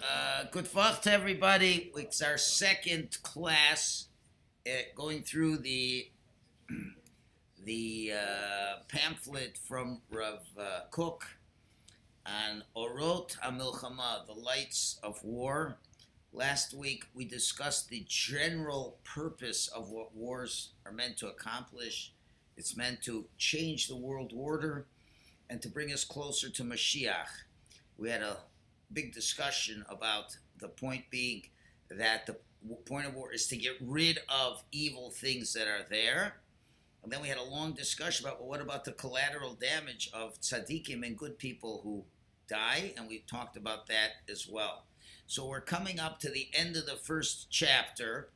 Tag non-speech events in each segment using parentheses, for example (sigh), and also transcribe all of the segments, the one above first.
Uh, good fuck to everybody. It's our second class uh, going through the (clears throat) the uh, pamphlet from Rav uh, Kook on Orot HaMilchama, the lights of war. Last week we discussed the general purpose of what wars are meant to accomplish. It's meant to change the world order and to bring us closer to Mashiach. We had a big discussion about the point being that the point of war is to get rid of evil things that are there. And then we had a long discussion about well, what about the collateral damage of tzaddikim and good people who die, and we talked about that as well. So we're coming up to the end of the first chapter,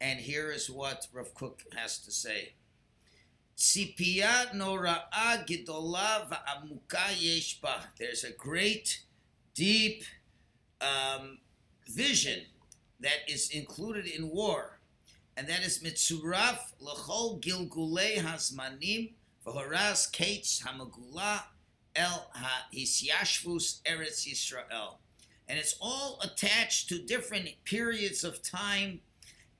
and here is what Rav Kook has to say. There's a great, deep um, vision that is included in war, and that is mitzuraf l'chol gilgulei hazmanim v'horas kates hamagula el ha-hisyashvus eretz Yisrael. And it's all attached to different periods of time,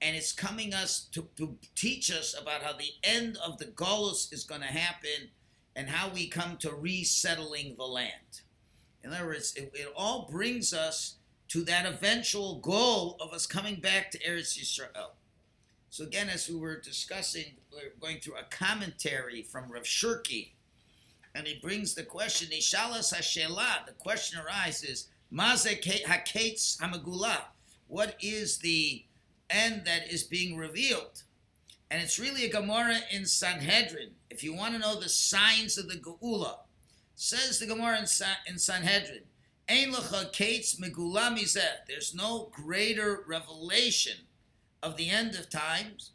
and it's coming us to, to teach us about how the end of the Golus is going to happen and how we come to resettling the land. In other words, it, it all brings us to that eventual goal of us coming back to Eretz Yisrael. So again, as we were discussing, we're going through a commentary from Rav Shirky, and he brings the question, Nishalas Hashela, the question arises, Maze Haketz Hamagula, what is the end that is being revealed? And it's really a Gemara in Sanhedrin. If you want to know the signs of the Geula, says the Gemara in, Sa- in Sanhedrin, Ein lecha kates megula mizeh. There's no greater revelation of the end of times.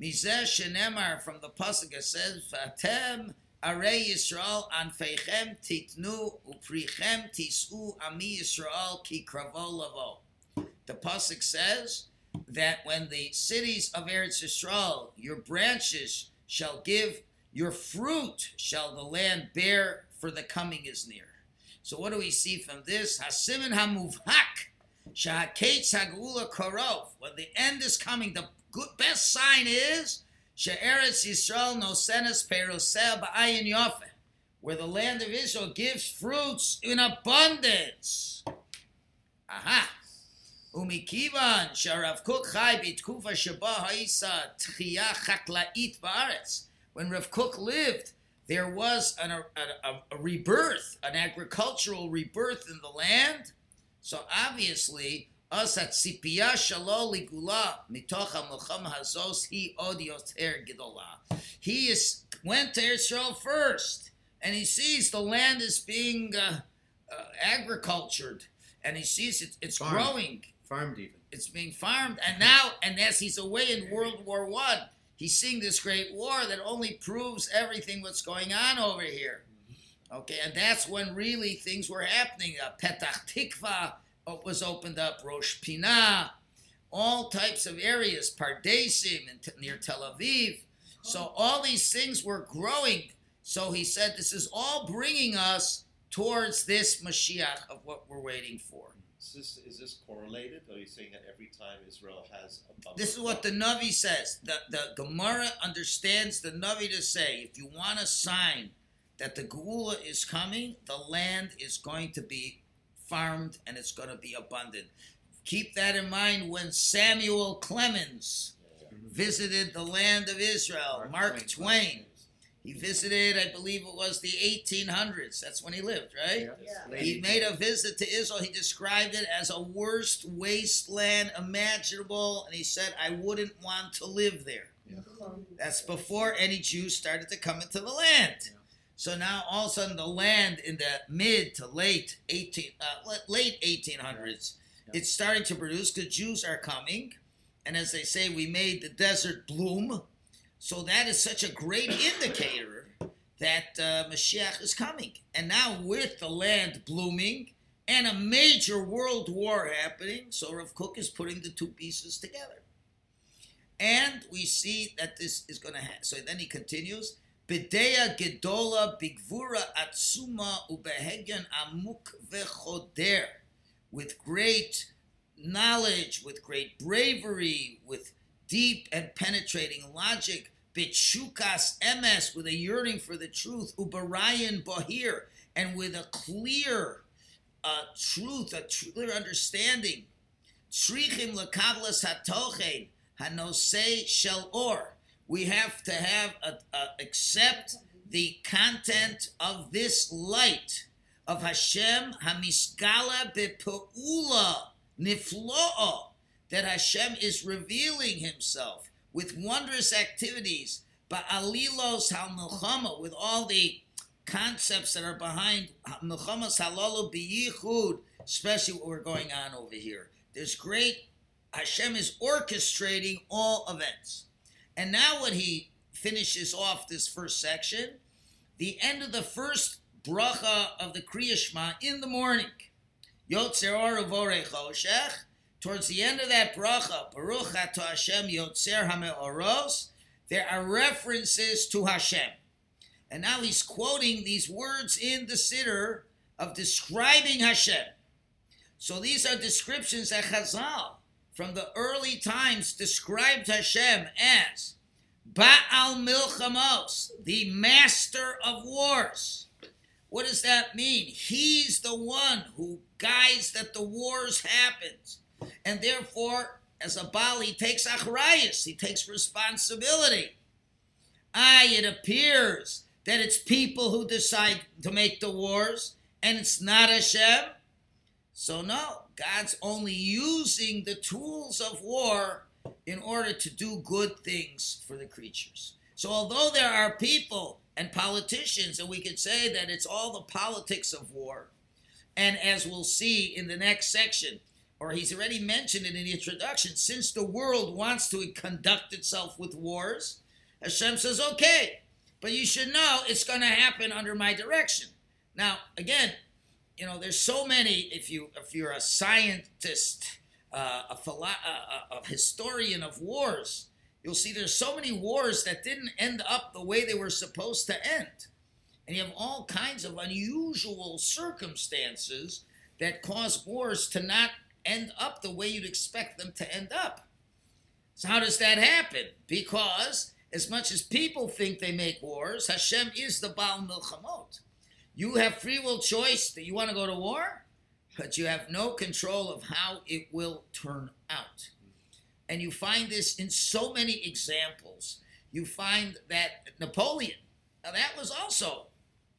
Mizeh shenemar from the pasuk says, "Vatem arei Yisrael anfeichem titnu uprichem tisu ami Yisrael ki kravo lavo." The pasuk says that when the cities of Eretz Yisrael, your branches shall give, your fruit shall the land bear, for the coming is near. So what do we see from this? Hasimin hamuvhak, shahaketz hagula korov. When the end is coming, the good, best sign is she'eretz Yisrael nosenes peroseh ba'ayin yofe, where the land of Israel gives fruits in abundance. Aha. Umikivan sharav Kook chai bitkufa sheba ha'isa tchiyah chakla'it ba'aretz. When Rav lived, there was an, a, a, a, rebirth, an agricultural rebirth in the land. So obviously, us at Sipiyah Shalol Ligula mitoch HaMelcham Hazos He Od Yoter Gidola. He is went to Israel first, and he sees the land is being uh, uh, agricultured, and he sees it, it's Farmed. growing, Farmed even. it's being farmed, and now, and as he's away in World War One, he's seeing this great war that only proves everything what's going on over here. Okay, and that's when really things were happening. Uh, Petach Tikva was opened up, Rosh Pinah, all types of areas, Pardesim near Tel Aviv. So all these things were growing. So he said, this is all bringing us towards this Mashiach of what we're waiting for. Is this, is this correlated, or are you saying that every time Israel has a bumper This is what the Navi says. The, the Gemara understands the Navi to say, if you want a sign that the Geula is coming, the land is going to be farmed and it's going to be abundant. Keep that in mind when Samuel Clemens visited the land of Israel, Mark Twain. He visited, I believe it was the 1800s. That's when he lived, right? Yeah. He made a visit to Israel. He described it as a worst wasteland imaginable, and he said, I wouldn't want to live there. Yeah. That's before any Jews started to come into the land. Yeah. So now all of a sudden the land in the mid to late 18 uh, late 1800s, it's starting to produce because Jews are coming, and as they say, we made the desert bloom. So that is such a great indicator that uh, Mashiach is coming. And now with the land blooming and a major world war happening, so Rav Kook is putting the two pieces together. And we see that this is going to happen. So then he continues, Bidea gedola bigvura atzuma ubehegyan amuk vechoder. with great knowledge, with great bravery, with deep and penetrating logic, bitshukas emes, with a yearning for the truth, ubarayan bahir, and with a clear uh, truth, a clear understanding. Tzrichim lekavlas hatochen hanosei shel or. We have to have a, a, accept the content of this light of Hashem hamiskala bepeula nifloa that Hashem is revealing Himself with wondrous activities, ba'alilos hal milchama with all the concepts that are behind milchamas halalu biyichud, especially what we're going on over here. There's great Hashem is orchestrating all events, and now what He finishes off this first section, the end of the first bracha of the Kriya in the morning. Yotzer. Towards the end of that bracha, Baruch Ato Hashem Yotzer HaMe'oros, there are references to Hashem. And now he's quoting these words in the Siddur of describing Hashem. So these are descriptions that Chazal from the early times described Hashem as Baal Milchamos, the master of wars. What does that mean? He's the one who guides that the wars happens. And therefore, as a Baal, he takes achrayas, he takes responsibility. Ah, it appears that it's people who decide to make the wars, and it's not Hashem. So no, God's only using the tools of war in order to do good things for the creatures. So although there are people and politicians, and we could say that it's all the politics of war, and as we'll see in the next section, or he's already mentioned it in the introduction, since the world wants to conduct itself with wars, Hashem says, okay, but you should know it's going to happen under my direction. Now, again, you know, there's so many. If you if you're a scientist, uh, a, philo- a, a, a historian of wars, you'll see there's so many wars that didn't end up the way they were supposed to end, and you have all kinds of unusual circumstances that cause wars to not end up the way you'd expect them to end up. So how does that happen? Because as much as people think they make wars, Hashem is the Baal Milchamot. You have free will choice that you want to go to war, but you have no control of how it will turn out. And you find this in so many examples. You find that Napoleon, now that was also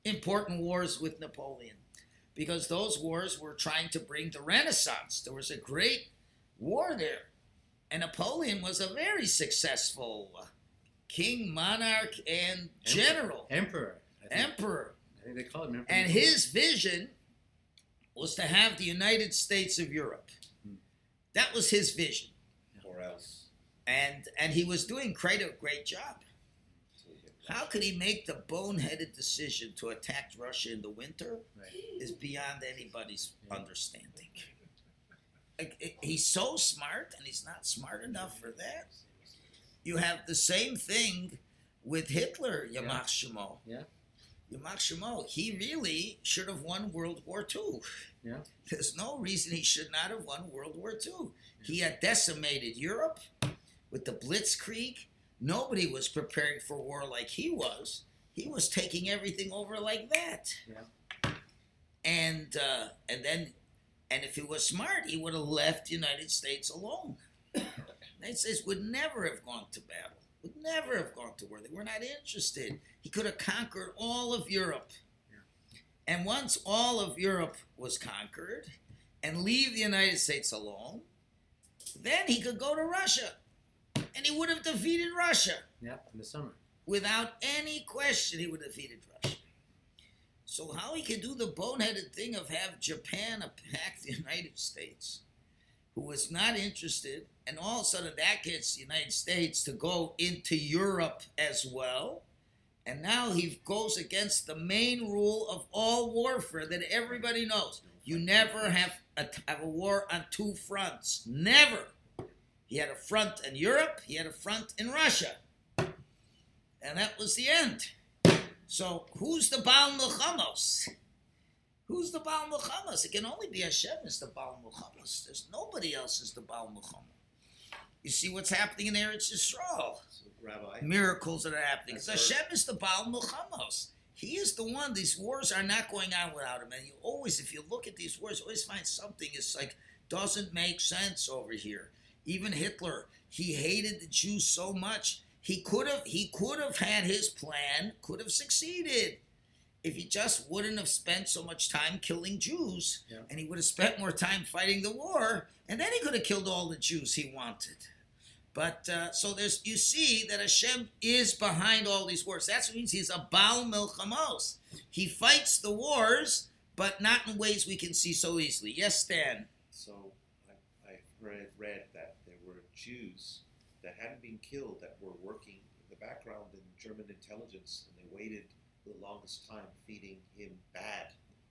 important wars with Napoleon because those wars were trying to bring the Renaissance. There was a great war there. And Napoleon was a very successful king, monarch, and general. Emperor. Emperor. I think they call him Emperor. And his vision was to have the United States of Europe. Hmm. That was his vision. Or else. And and he was doing quite a great job. How could he make the boneheaded decision to attack Russia in the winter Right. is beyond anybody's Yeah. understanding. Like, it- He's so smart and he's not smart enough for that. You have the same thing with Hitler, Yamach Shemo. Yeah. Yamach Shemo, he really should have won World War II. Yeah. There's no reason he should not have won World War II. He had decimated Europe with the Blitzkrieg. Nobody was preparing for war like he was. He was taking everything over like that. Yeah. And uh, and then, and if he was smart, he would have left the United States alone. The (coughs) United States would never have gone to battle. Would never have gone to war. They were not interested. He could have conquered all of Europe. And once all of Europe was conquered, and leave the United States alone, then he could go to Russia, and he would have defeated Russia Yeah, in the summer. without any question, he would have defeated Russia. So how he could do the boneheaded thing of have Japan attack the United States, who was not interested, and all of a sudden that gets the United States to go into Europe as well. And now he goes against the main rule of all warfare that everybody knows. You never have a, have a war on two fronts. Never. He had a front in Europe, he had a front in Russia. And that was the end. So who's the Baal Milchamos? Who's the Baal Milchamos? It can only be Hashem is the Baal Milchamos. There's nobody else is the Baal Milchamos. You see what's happening in Eretz Yisrael. So, Rabbi, Miracles that are happening. Heard- Hashem is the Baal Milchamos. He is the one. These wars are not going on without him. And you always, if you look at these wars, always find something It's like doesn't make sense over here. Even Hitler, he hated the Jews so much. He could have he could have had his plan, could have succeeded if he just wouldn't have spent so much time killing Jews, Yeah. and he would have spent more time fighting the war, and then he could have killed all the Jews he wanted. But uh, so there's you see that Hashem is behind all these wars. That's what means he's a Baal Milchamos. He fights the wars, but not in ways we can see so easily. Yes, Stan. so I, I read, read that there were Jews that hadn't been killed that were working in the background in German intelligence, and they waited the longest time feeding him bad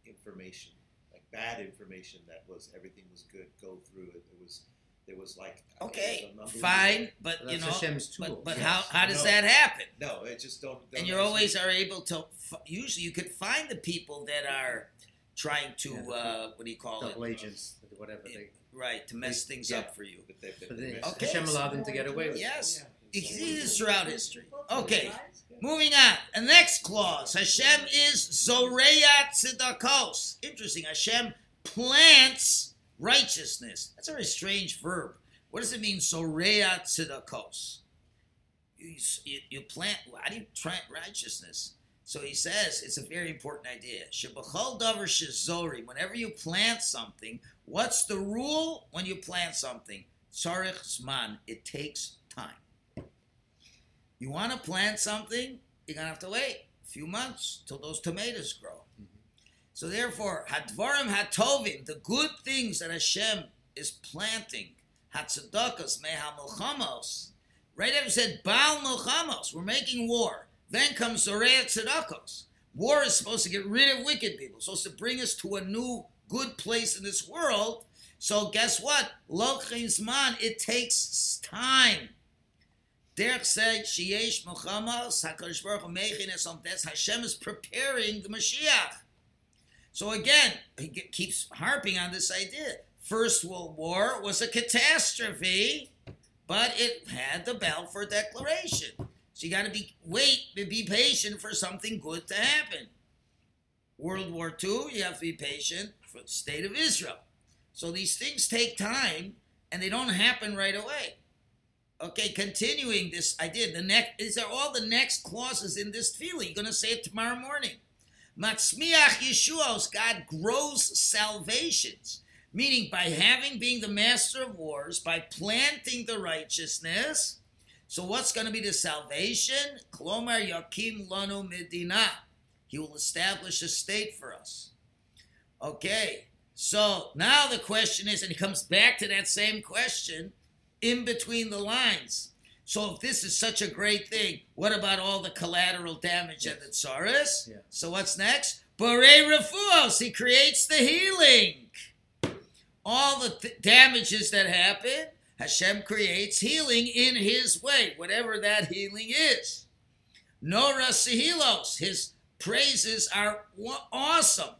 information, like bad information that was everything was good, go through it. It was there was like Okay, was fine, but That's you know, Hashem's tool. but, but Yes. how how does No. that happen? No, it just don't. don't and you always are able to. Usually, you could find the people that are trying to Yeah. uh, what do you call double it? Double agents, whatever they. right to mess things Yeah. up for you. But they, but But they they, Okay. Hashem allowed them to get away with it. Yes, Yeah. you throughout history. Okay, moving on. The next clause: Hashem is Zoreya Tzedakos. Interesting. Hashem plants righteousness. That's a very strange verb. What does it mean, Zoreya Tzedakos? You, you, you plant. How do you plant righteousness? So he says it's a very important idea. Shebachol davar shezori. Whenever you plant something, what's the rule when you plant something? Tzarech zman. It takes time. You want to plant something, you're gonna have to wait a few months till those tomatoes grow. Mm-hmm. So therefore, hadvarim hatovim, the good things that Hashem is planting, hatzedakos mehamilchamos. Right after it said Baal milchamos, we're making war. Then comes Zoreya tzedakos. War is supposed to get rid of wicked people, supposed to bring us to a new good place in this world. So guess what? Lochim zman, it takes time. Derech said, Sheyesh Muhammad, HaKadosh Baruch Hu mechin. Hashem is preparing the Mashiach. So again, he keeps harping on this idea. First World War was a catastrophe, but it had the Balfour Declaration. So you got to be wait, be patient for something good to happen. World War II, you have to be patient for the state of Israel. So these things take time, and they don't happen right away. Okay, continuing this idea. The next these are all the next clauses in this tefillah. You're going to say it tomorrow morning. Matzmiach Yeshuos, God grows salvations, meaning by having being the master of wars, by planting the righteousness. So what's going to be the salvation? Klomar Yakim Lanu Medina. He will establish a state for us. Okay, so now the question is, and he comes back to that same question in between the lines. So if this is such a great thing, what about all the collateral damage and the tsaris? Yeah. So what's next? Bore refuos. He creates the healing. All the th- damages that happen, Hashem creates healing in His way, whatever that healing is. Nora Tehilos. His praises are awesome.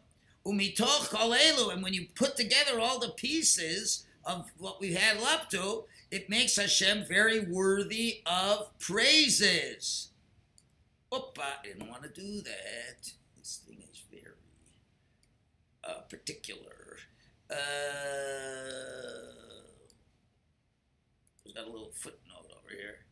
Umitoch kolelu. And when you put together all the pieces of what we had up to, it makes Hashem very worthy of praises. Oop, I didn't want to do that. This thing is very uh, particular. Uh, we've a little footnote over here.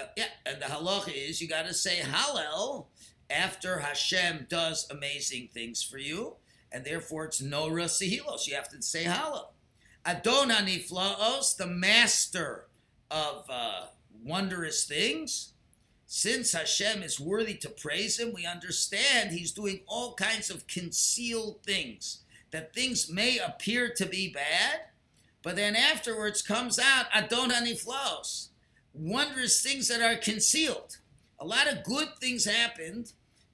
Uh, yeah, and the halacha is you got to say Hallel after Hashem does amazing things for you, and therefore it's Nora Tehilos. You have to say Hallel. Adon Haniflaos, the master of uh, wondrous things. Since Hashem is worthy to praise him, we understand he's doing all kinds of concealed things. That things may appear to be bad, but then afterwards comes out Adon Haniflaos, wondrous things that are concealed. A lot of good things happened,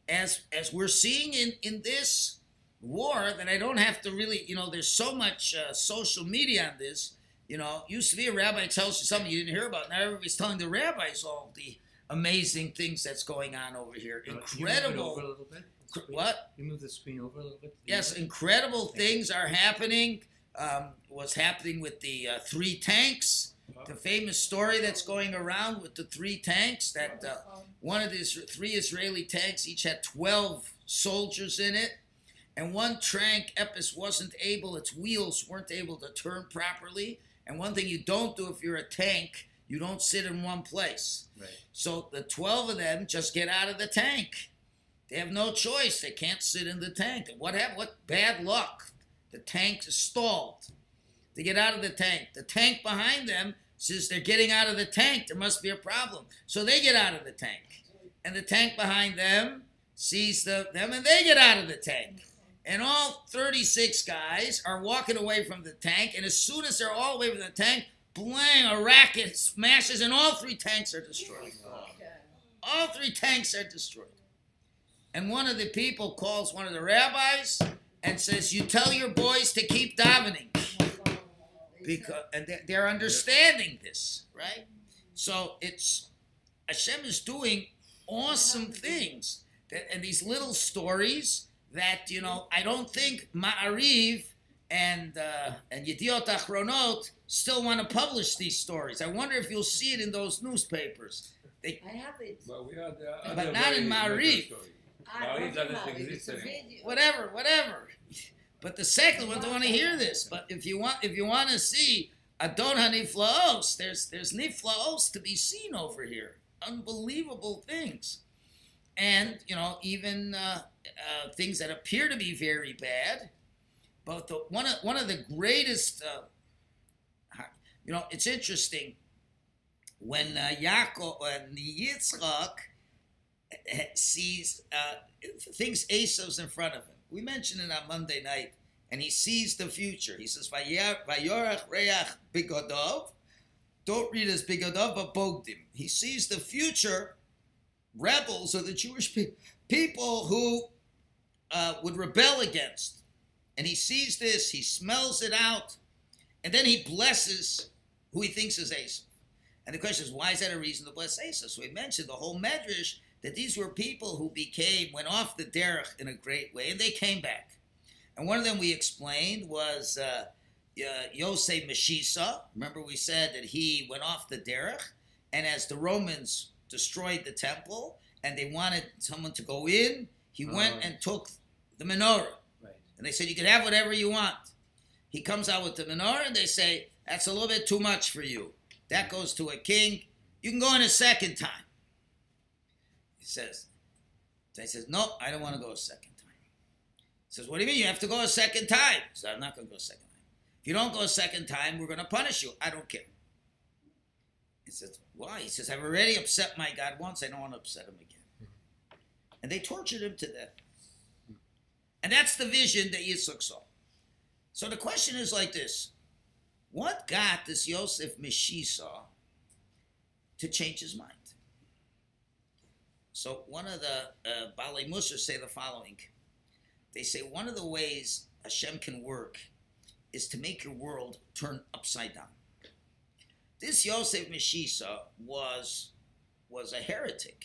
as as we're seeing in in this war that I don't have to really, you know, there's so much uh, social media on this. You know, used to be a rabbi tells you something you didn't hear about. Now everybody's telling the rabbis all the amazing things that's going on over here. Can you move it Incredible. over a little bit? The Cr- What? You move the screen over a little bit. Yes, incredible things are happening. Um, what's happening with the uh, three tanks? The famous story that's going around with the three tanks. That uh, one of these three Israeli tanks each had twelve soldiers in it, and one tank Epis wasn't able. Its wheels weren't able to turn properly. And one thing you don't do if you're a tank, you don't sit in one place. Right. So the 12 of them just get out of the tank. They have no choice. They can't sit in the tank. What happened? What bad luck. The tank stalled. They get out of the tank. The tank behind them says they're getting out of the tank. There must be a problem. So they get out of the tank. And the tank behind them sees the, them and they get out of the tank. And all 36 guys are walking away from the tank. And as soon as they're all away from the tank, blang, a racket smashes and all three tanks are destroyed. All three tanks are destroyed. And one of the people calls one of the rabbis and says, "You tell your boys to keep davening because and they- they're understanding this, right? So it's Hashem is doing awesome things, that, and these little stories that you know I don't think Ma'ariv and uh, and Yediot Achronot still want to publish these stories. I wonder if you'll see it in those newspapers. They, I have it. But we had the But not in way Maariv. Better story. I Maariv don't doesn't know. exist anymore. whatever, whatever. But the second ones don't want to hear this. But if you want, if you want to see Adon Haniflaos, there's there's Niflaos to be seen over here. Unbelievable things, and you know even uh, uh, things that appear to be very bad. But the one of one of the greatest, uh, you know, it's interesting when uh, Yaakov and Yitzchak (laughs) sees uh, thinks Esau's in front of him. We mentioned it on Monday night, and he sees the future. He says, "Vayor- "Vayorach reach bigodov." Don't read as bigodov, but bogdim. He sees the future rebels or the Jewish pe- people who uh, would rebel against. And he sees this, he smells it out, and then he blesses who he thinks is Esau. And the question is, why is that a reason to bless Esau? So we mentioned the whole medrash that these were people who became, went off the derech in a great way, and they came back. And one of them we explained was uh, uh, Yosef Meshisa. Remember, we said that he went off the derech, and as the Romans destroyed the temple and they wanted someone to go in, he went Oh. and took the menorah. Right. And they said, You can have whatever you want. He comes out with the menorah, and they say, That's a little bit too much for you. That goes to a king. You can go in a second time. He says, They says, No, I don't want to go a second time. He says, What do you mean? You have to go a second time. He says, I'm not going to go a second time. If you don't go a second time, we're going to punish you. I don't care. He says, Why? He says, I've already upset my God once. I don't want to upset him again. And they tortured him to death. And that's the vision that Yitzchak saw. So the question is like this What got this Yosef Meshisa to change his mind? So one of the uh, Bali Musar say the following. They say one of the ways Hashem can work is to make your world turn upside down. This Yosef Meshisa was was a heretic.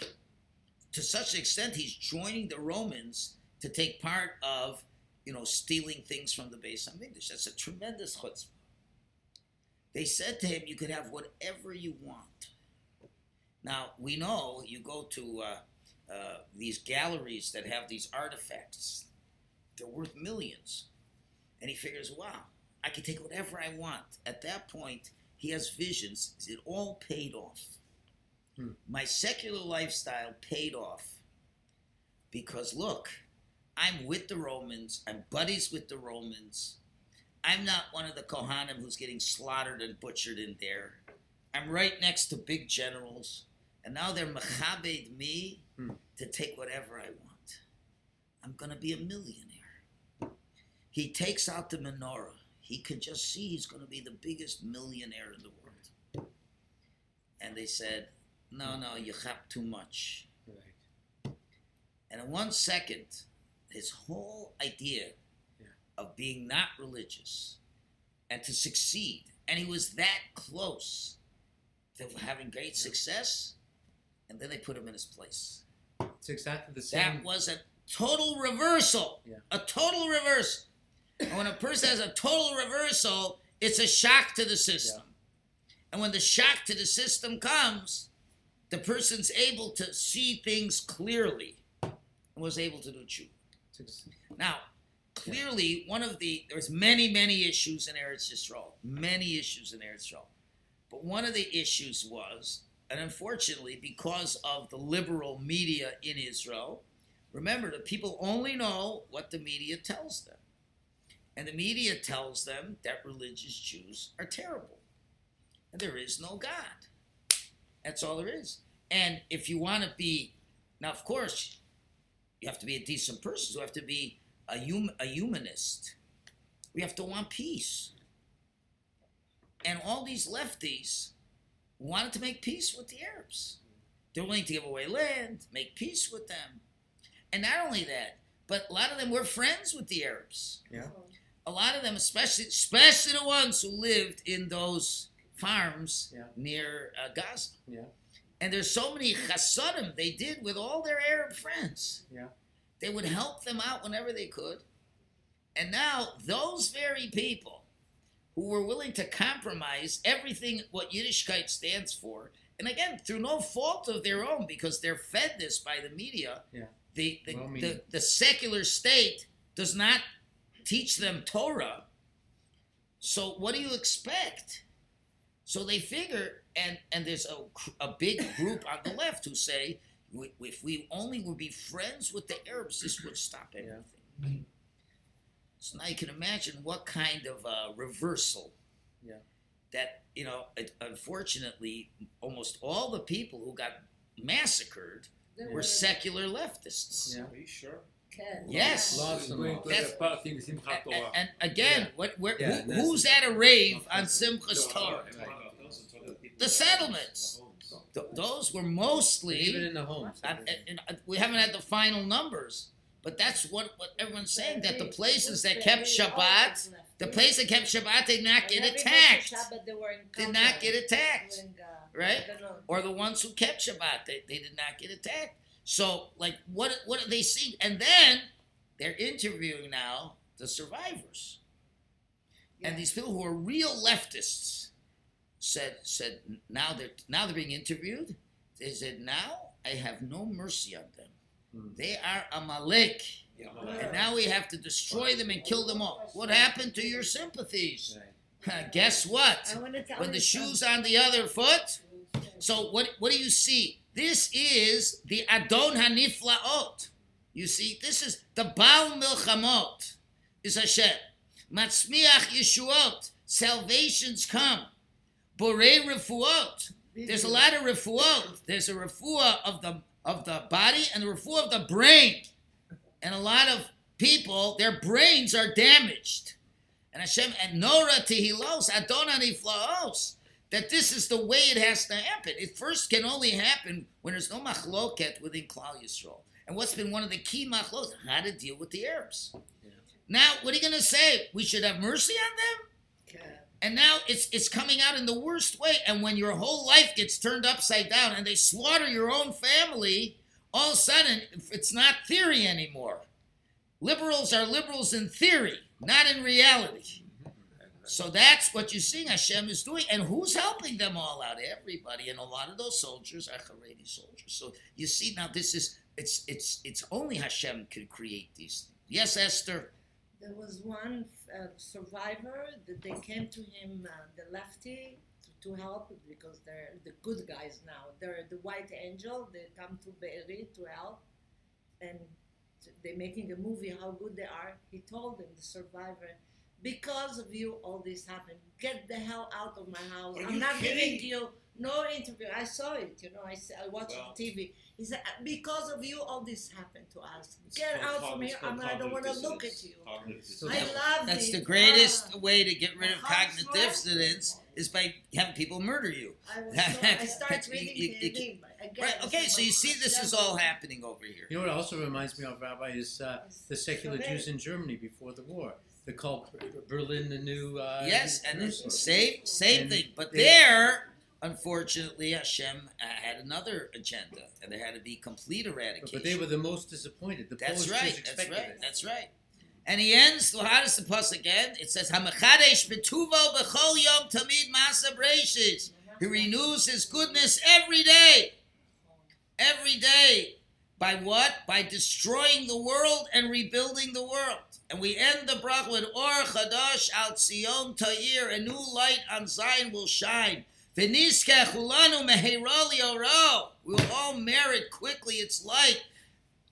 To such an extent, he's joining the Romans to take part of, you know, stealing things from the Beis HaMikdash. That's a tremendous chutzpah. They said to him, "You could have whatever you want." Now we know you go to uh, uh, these galleries that have these artifacts; they're worth millions, and he figures, "Wow, I can take whatever I want." At that point, he has visions. It all paid off. Hmm. My secular lifestyle paid off because look, I'm with the Romans. I'm buddies with the Romans. I'm not one of the Kohanim who's getting slaughtered and butchered in there. I'm right next to big generals, and now they're mechabed me Hmm. to take whatever I want. I'm gonna be a millionaire. He takes out the menorah. He could just see he's gonna be the biggest millionaire in the world. And they said, "No, no, you have too much." Right. And in one second, his whole idea Yeah. of being not religious and to succeed, and he was that close to having great success, and then they put him in his place. It's exactly the same. That was a total reversal. Yeah. A total reversal. And when a person has a total reversal, it's a shock to the system. Yeah. And when the shock to the system comes, the person's able to see things clearly and was able to do tshuva. Now, clearly, one of the there's many, many issues in Eretz Yisrael, many issues in Eretz Yisrael, but one of the issues was, and unfortunately, because of the liberal media in Israel, remember that people only know what the media tells them, and the media tells them that religious Jews are terrible, and there is no God. That's all there is. And if you want to be, now of course, you have to be a decent person. You have to be a, hum, a humanist. We have to want peace. And all these lefties wanted to make peace with the Arabs. They're willing to give away land, make peace with them. And not only that, but a lot of them were friends with the Arabs. Yeah. A lot of them, especially especially the ones who lived in those farms Yeah. near uh, Gaza. Yeah. And there's so many chasadim they did with all their Arab friends. Yeah. They would help them out whenever they could. And now those very people who were willing to compromise everything what Yiddishkeit stands for, and again through no fault of their own because they're fed this by the media. Yeah. The the, Well, the, the secular state does not teach them Torah. So what do you expect? So they figure, and and there's a, a big group on the left who say, if we only would be friends with the Arabs, this would stop everything. So now you can imagine what kind of uh, reversal. Yeah. That you know, it, unfortunately, almost all the people who got massacred were secular leftists. Yeah. Are you sure? Yes. Lots of Going them. to That's- the party in Simchat A- Torah. a- And, again, Yeah. what where, Yeah, who, who's at a rave on Simchas No, Torah? no, Those are talking about people The settlements. the. Th- those were mostly Even in the homes. I, and, and we haven't had the final numbers, but that's what, what everyone's saying that the places that kept Shabbat, the place that kept Shabbat did not get attacked, did not get attacked, right? Or the ones who kept Shabbat, they, they did not get attacked. So, like, what what are they seeing? And then they're interviewing now the survivors, and these people who are real leftists said said now they're now they're being interviewed. They said now I have no mercy on them. Hmm. They are Amalek. Yeah. And now we have to destroy them and kill them all. What happened to your sympathies? Guess what? When the shoe's on the other foot, so what what do you see? This is the Adon Haniflaot. You see, this is the Baal Milchamot. Is Hashem. Matzmiach Yeshuot. Salvations come. Borei Refuot. There's a lot of refuot. There's a refuah of the of the body and the refuah of the brain. And a lot of people, their brains are damaged. And Hashem and Nora Tehilos, Adon Haniflaos, that this is the way it has to happen. It first can only happen when there's no machloket within Klal Yisrael. And what's been one of the key machloket, how to deal with the Arabs. Now, what are you going to say? We should have mercy on them? And now it's it's coming out in the worst way. And when your whole life gets turned upside down and they slaughter your own family, all of a sudden it's not theory anymore. Liberals are liberals in theory, not in reality. So that's what you're seeing Hashem is doing. And who's helping them all out? Everybody. And a lot of those soldiers are Haredi soldiers. So you see now this is it's it's it's only Hashem could create these things. Yes, Esther. There was one uh, survivor that they came to him, uh, the lefty, to, to help because they're the good guys now. They're the white angel. They come to Be'eri to help, and they're making a movie how good they are. He told them, the survivor, because of you, all this happened. Get the hell out of my house. Are I'm not kidding? giving you no interview. I saw it. You know, I, I watched Well- it TV. He said, because of you, all this happened to us. Get out cog- from here. I'm, I don't want to look at you. So I dissonance. love That's it. the greatest Ah. way to get rid of cognitive smart. dissonance is by having people murder you. I, was (laughs) so, I started reading You- you- Tehillim, but again, Right? Okay, so like you see this is all happening over here. You know what also reminds me of, Rabbi, is uh, the secular Correct. Jews in Germany before the war. They called Berlin the new. Uh, Yes, and it's Jerusalem. same same And thing. But they- there, Unfortunately, Hashem had another agenda, and there had to be complete eradication. But they were the most disappointed. The That's Polish right. That's right. it. That's right. And he ends. Well, how does the pasuk again? It says, "Hamachadesh betuvo b'chol yom tamid masa breishis." He renews his goodness every day, every day. By what? By destroying the world and rebuilding the world. And we end the brach with Or Chadash al Tzion Ta'ir. A new light on Zion will shine. We will all merit quickly its light.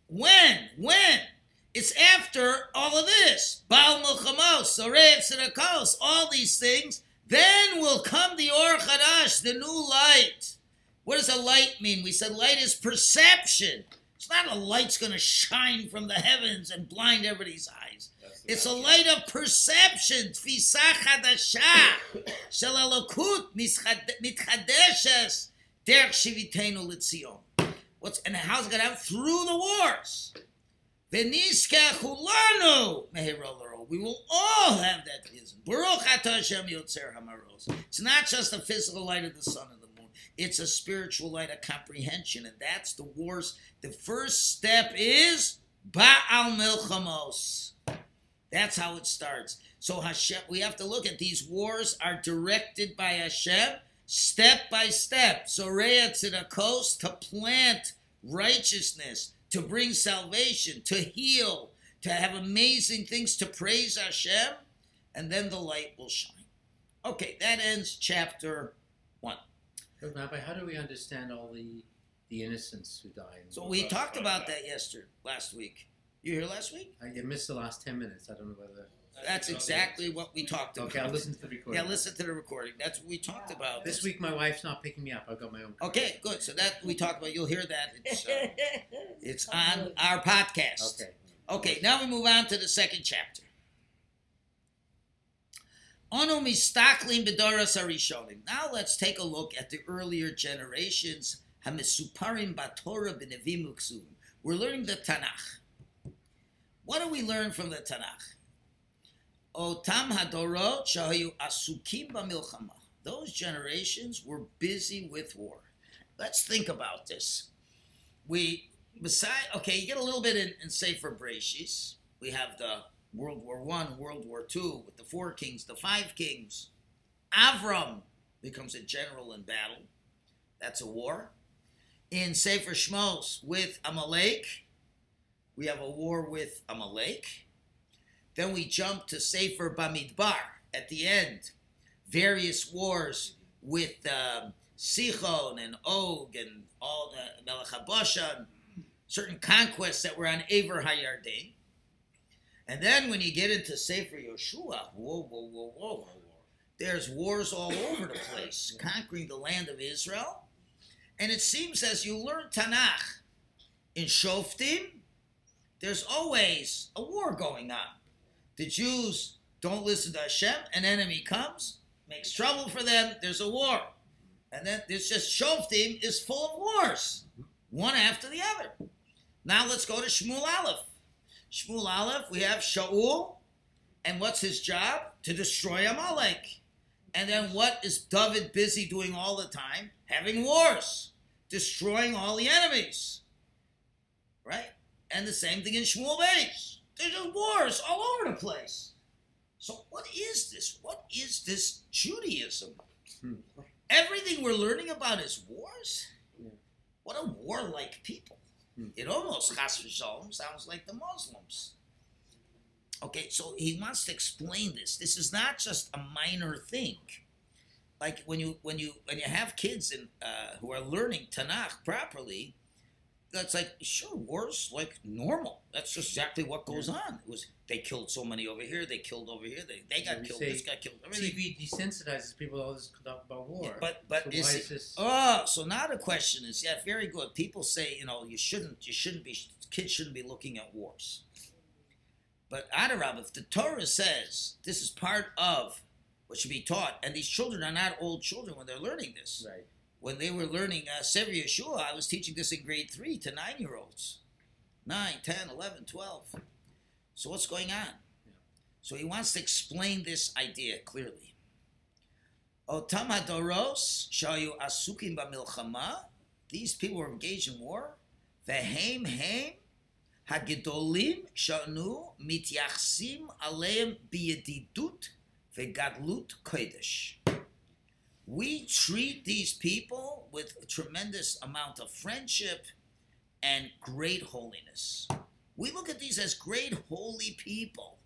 When? When? It's after all of this. Baal Milchamos, Zoreya Tzedakos, all these things. Then will come the Or Chadash, the new light. What does a light mean? We said light is perception. It's not a light's going to shine from the heavens and blind everybody's eyes. It's a light of perception, What's, and how's it going to happen? Through the wars. We will all have that vision. Baruch Hashem Yotzer HaMe'oros. It's not just the physical light of the sun and the moon. It's a spiritual light of comprehension, and that's the wars. The first step is Baal Milchamos. That's how it starts. So Hashem, we have to look at these wars are directed by Hashem step by step. Zoreya Tzedakos to plant righteousness, to bring salvation, to heal, to have amazing things to praise Hashem, and then the light will shine. Okay, that ends chapter one. But Rabbi, how do we understand all the the innocents who died? So we talked about that yesterday, last week. You here last week? I I missed the last ten minutes. I don't know whether. That's exactly what we talked about. Okay, I'll listen to the recording. Yeah, listen to the recording. That's what we talked about. This week, my wife's not picking me up. I've got my own. car. Okay, good. So that we talked about. You'll hear that. It's uh, (laughs) it's on our podcast. Okay. Okay, now we move on to the second chapter. Mistaklim bedoras harishonim. Now let's take a look at the earlier generations. Hamisuparim batorah b'nevim uksuvim. We're learning the Tanakh. What do we learn from the Tanakh? Otam hadorot shahayu asukim b'milchama. Those generations were busy with war. Let's think about this. We beside okay, you get a little bit in, in Sefer Breshis. We have the World War One, World War Two, with the four kings, the five kings. Avram becomes a general in battle. That's a war. In Sefer Shmos with Amalek, we have a war with Amalek. Then we jump to Sefer Bamidbar at the end. Various wars with um, Sichon and Og and all the Melech certain conquests that were on Aver Hayarden. And then when you get into Sefer Yoshua, whoa, whoa, whoa, whoa, there's wars all over the place, conquering the land of Israel. And it seems as you learn Tanakh in Shoftim, there's always a war going on. The Jews don't listen to Hashem, an enemy comes, makes trouble for them, there's a war. And then there's just Shoftim is full of wars, one after the other. Now let's go to Shmuel Aleph. Shmuel Aleph, we have Shaul, and what's his job? To destroy Amalek. And then what is David busy doing all the time? Having wars, destroying all the enemies. Right? And the same thing in Shmuel Beis. There's just wars all over the place. So what is this? What is this Judaism? Hmm. Everything we're learning about is wars? Yeah. What a warlike people. Hmm. It almost, Chas v'shalom, sounds like the Muslims. Okay, so he wants to explain this. This is not just a minor thing. Like when you when you when you have kids in, uh, who are learning Tanakh properly, that's like sure war's like normal. That's just exactly what goes on. It was they killed so many over here, they killed over here, they, they got killed, this got killed. Everything. TV desensitizes people to all this talk about war. But but so is why it- is this? Oh, so now the question is, yeah, very good. People say, you know, you shouldn't, you shouldn't be, kids shouldn't be looking at wars. But Adarab, if the Torah says this is part of what should be taught, and these children are not old children when they're learning this. Right. When they were learning uh, Sefer Yeshua, I was teaching this in grade three to nine-year-olds, 9, 10, 11, 12. So what's going on? So he wants to explain this idea clearly. Otam hadoros shayu asukim b'milchama. These people were engaged in war. Vehem hem hagedolim shanu mityachsim aleim biyedidut vegadlut kodesh. We treat these people with a tremendous amount of friendship and great holiness. We look at these as great holy people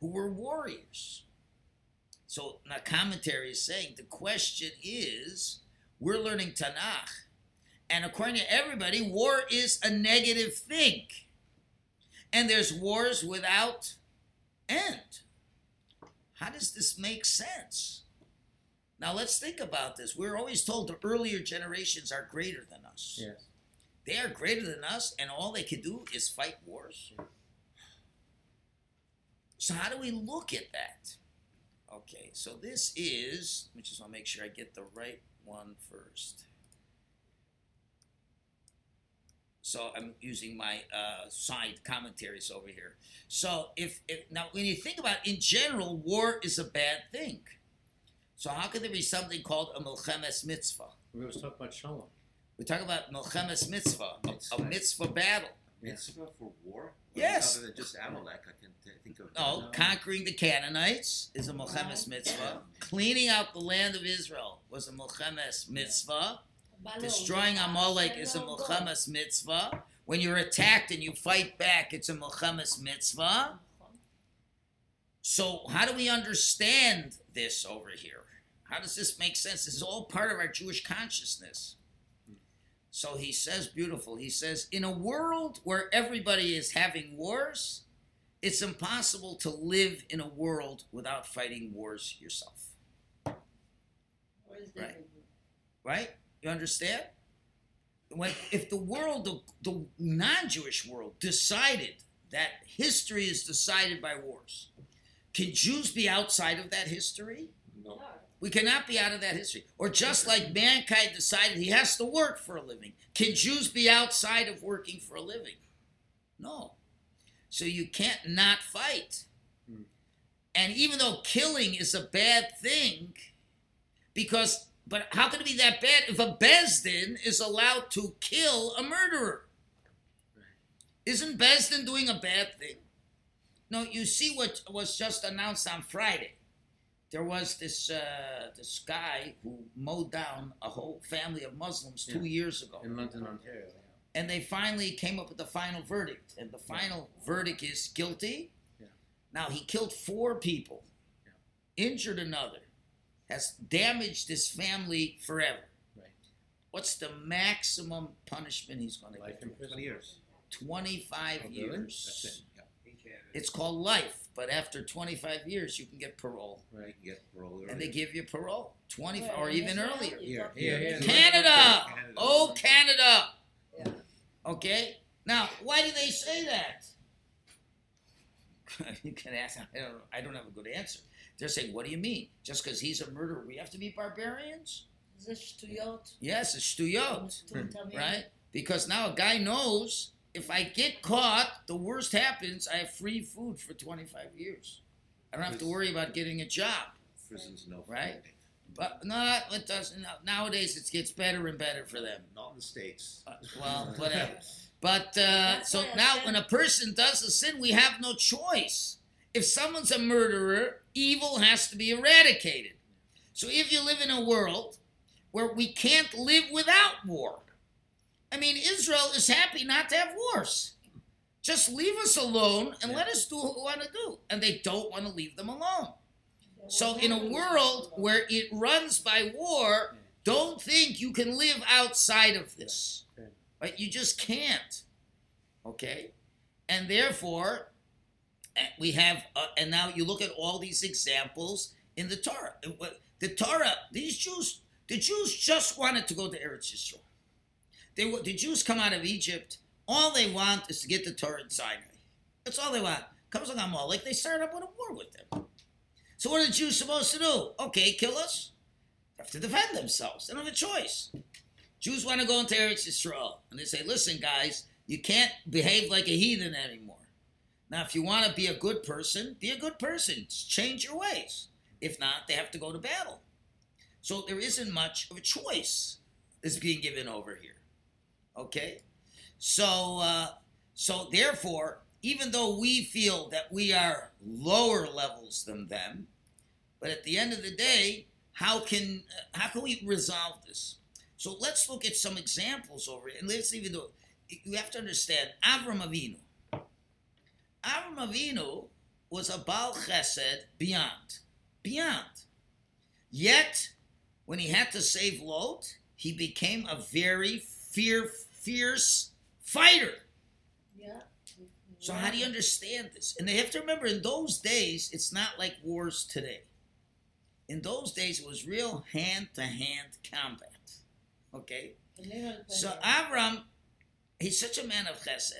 who were warriors. So the commentary is saying the question is we're learning Tanakh, and according to everybody, war is a negative thing. And there's wars without end. How does this make sense? Now let's think about this. We're always told the earlier generations are greater than us. Yes. They are greater than us, and all they can do is fight wars. So how do we look at that? Okay, so this is. Let me just want to make sure I get the right one first. So I'm using my uh, side commentaries over here. So if, if now when you think about it, in general, war is a bad thing. So how could there be something called a milchemes mitzvah? We always talk about shalom. We talk about milchemes mitzvah, a, a Mitzvah. mitzvah battle. Mitzvah for war? Yes. Other than just Amalek, I can t- think of. No, No. conquering the Canaanites is a milchemes mitzvah. Cleaning out the land of Israel was a milchemes mitzvah. Destroying Amalek is a milchemes mitzvah. When you're attacked and you fight back, it's a milchemes mitzvah. So how do we understand this over here? How does this make sense? This is all part of our Jewish consciousness. So he says, beautiful. He says, in a world where everybody is having wars, it's impossible to live in a world without fighting wars yourself. Right. Right? You understand? When if the world, the, the non-Jewish world, decided that history is decided by wars, can Jews be outside of that history? No. We cannot be out of that history. Or just like mankind decided he has to work for a living, can Jews be outside of working for a living? No. So you can't not fight. Hmm. And even though killing is a bad thing, because but how can it be that bad if a Besdin is allowed to kill a murderer? Isn't Besdin doing a bad thing? No, you see what was just announced on Friday. There was this uh, this guy who mowed down a whole family of Muslims two years ago, In London, Ontario. and they finally came up with the final verdict. And the final verdict is guilty. Yeah. Now he killed four people, injured another, has damaged his family forever. Right. What's the maximum punishment he's going to get? Life in 20 prison. years. 25 Oh, years. It's called life, but after 25 years, you can get parole. Right, you get parole. And they give you parole, 20 yeah, or even earlier. Yeah, yeah, yeah. Canada! Canada. Oh, Canada! Yeah. Okay? Now, why do they say that? (laughs) you can ask. I don't, I don't have a good answer. They're saying, "What do you mean? Just because he's a murderer, we have to be barbarians?" Is this stuyot. Yes, it's stuyot. Right? Because now a guy knows if I get caught, the worst happens, I have free food for 25 years. I don't have to worry about getting a job. Prison's no Right. fun. But no, it doesn't. Nowadays, it gets better and better for them. Not in the States. Uh, well, (laughs) whatever. But uh, so now, when a person does a sin, we have no choice. If someone's a murderer, evil has to be eradicated. So if you live in a world where we can't live without war, I mean, Israel is happy not to have wars. Just leave us alone and let us do what we want to do. And they don't want to leave them alone. So, in a world where it runs by war, don't think you can live outside of this. Right. You just can't. Okay? And therefore, eh, we have, uh, and now you look at all these examples in the Torah. The Torah, these Jews, the Jews just wanted to go to Eretz Yisrael. They, wa- the Jews come out of Egypt. All they want is to get the Torah in Sinai. That's all they want. Comes along Amalek, they start up with a war with them. So what are the Jews supposed to do? Okay, kill us. They have to defend themselves. They don't have a choice. Jews want to go into Eretz Yisrael, and they say, "Listen, guys, you can't behave like a heathen anymore. Now, if you want to be a good person, be a good person. Just change your ways. If not, they have to go to battle. So there isn't much of a choice that's being given over here. Okay? So, uh, so therefore, even though we feel that we are lower levels than them, but at the end of the day, how can uh, how can we resolve this? So let's look at some examples over it, and let's even do. You have to understand Avram Avinu. Avram Avinu was a Baal Chesed beyond, beyond. Yet, when he had to save Lot, he became a very fear, fierce fighter. Yeah. So how do you understand this? And they have to remember, in those days, it's not like wars today. In those days, it was real hand-to-hand combat. Okay. So Avram, he's such a man of chesed,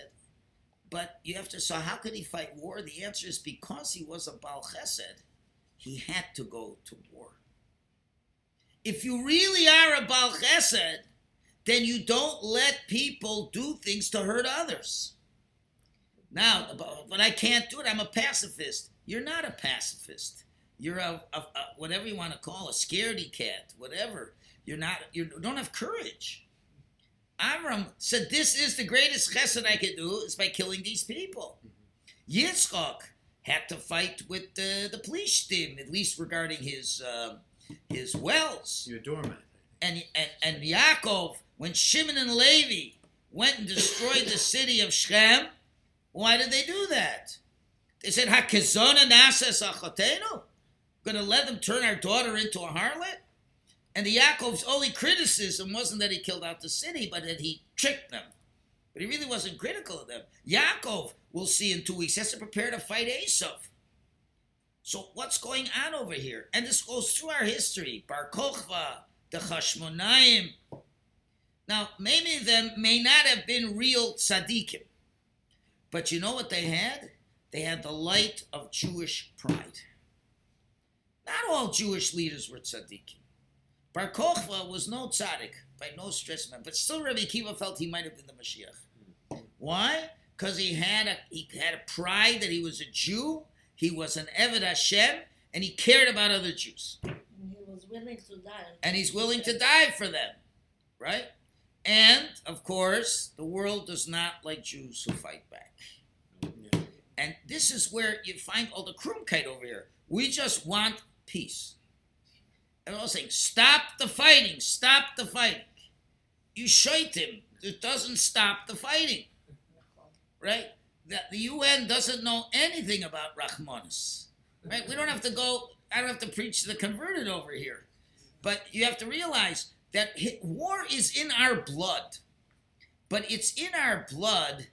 but you have to. So how could he fight war? The answer is because he was a Baal Chesed, he had to go to war. If you really are a Baal Chesed, then you don't let people do things to hurt others. Now, but, I can't do it. I'm a pacifist. You're not a pacifist. You're a, a, a whatever you want to call a scaredy cat, whatever. You're not. You don't have courage. Avram said, "This is the greatest chesed I could do is by killing these people." Yitzchak had to fight with the the Plishtim, at least regarding his uh, his wells. You're a doormat. And, and and Yaakov, when Shimon and Levi went and destroyed the city of Shechem, why did they do that? They said, "Hakazona nasas achotenu." To let them turn our daughter into a harlot? And the Yaakov's only criticism wasn't that he killed out the city, but that he tricked them. But he really wasn't critical of them. Yaakov, we'll see in two weeks, has to prepare to fight Esav. So what's going on over here? And this goes through our history. Bar Kochva, the Chashmonaim. Now, many of them may not have been real tzaddikim. But you know what they had? They had the light of Jewish pride. Not all Jewish leaders were tzaddikim. Bar Kochva was no tzaddik, by no stretch, man. But still, Rabbi Kiva felt he might have been the Mashiach. Why? Because he had a he had a pride that he was a Jew. He was an Eved Hashem, and he cared about other Jews. And he was willing to die. And he's willing to die for them, right? And of course, the world does not like Jews who fight back. And this is where you find all the krumkeit over here. We just want peace. And I was saying, stop the fighting, stop the fighting. You shite him. It doesn't stop the fighting. Right? That the UN doesn't know anything about Rahmanis. Right? We don't have to go, I don't have to preach to the converted over here. But you have to realize that war is in our blood. But it's in our blood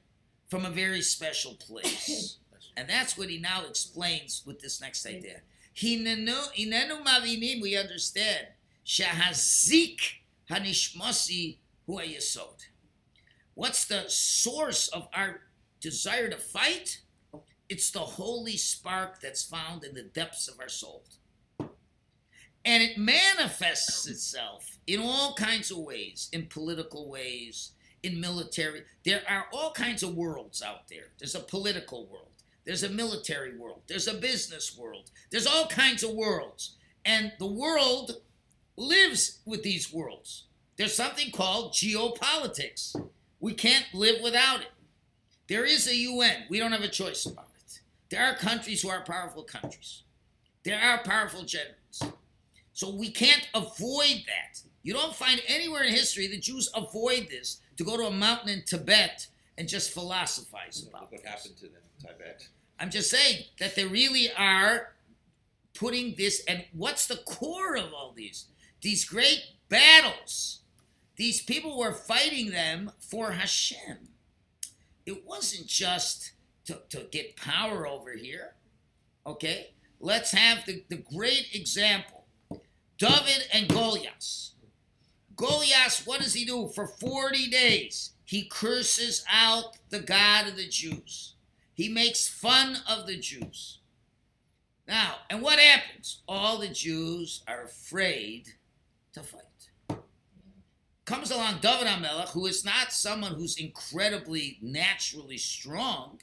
from a very special place. (coughs) And that's what he now explains with this next idea. Hinenu mavinim, we understand. Shahazik hanishmasi hu yesod. What's the source of our desire to fight? It's the holy spark that's found in the depths of our soul. And it manifests itself in all kinds of ways, in political ways, in military. There are all kinds of worlds out there. There's a political world. There's a military world. There's a business world. There's all kinds of worlds. And the world lives with these worlds. There's something called geopolitics. We can't live without it. There is a UN. We don't have a choice about it. There are countries who are powerful countries. There are powerful generals. So we can't avoid that. You don't find anywhere in history the Jews avoid this to go to a mountain in Tibet and just philosophize about Look what this. happened to them in Tibet. I'm just saying that they really are putting this, and what's the core of all these? These great battles. These people were fighting them for Hashem. It wasn't just to, to get power over here. Okay? Let's have the, the great example David and Goliath. Goliath, what does he do? For 40 days, he curses out the God of the Jews. He makes fun of the Jews. Now, and what happens? All the Jews are afraid to fight. Comes along David HaMelech, who is not someone who's incredibly naturally strong.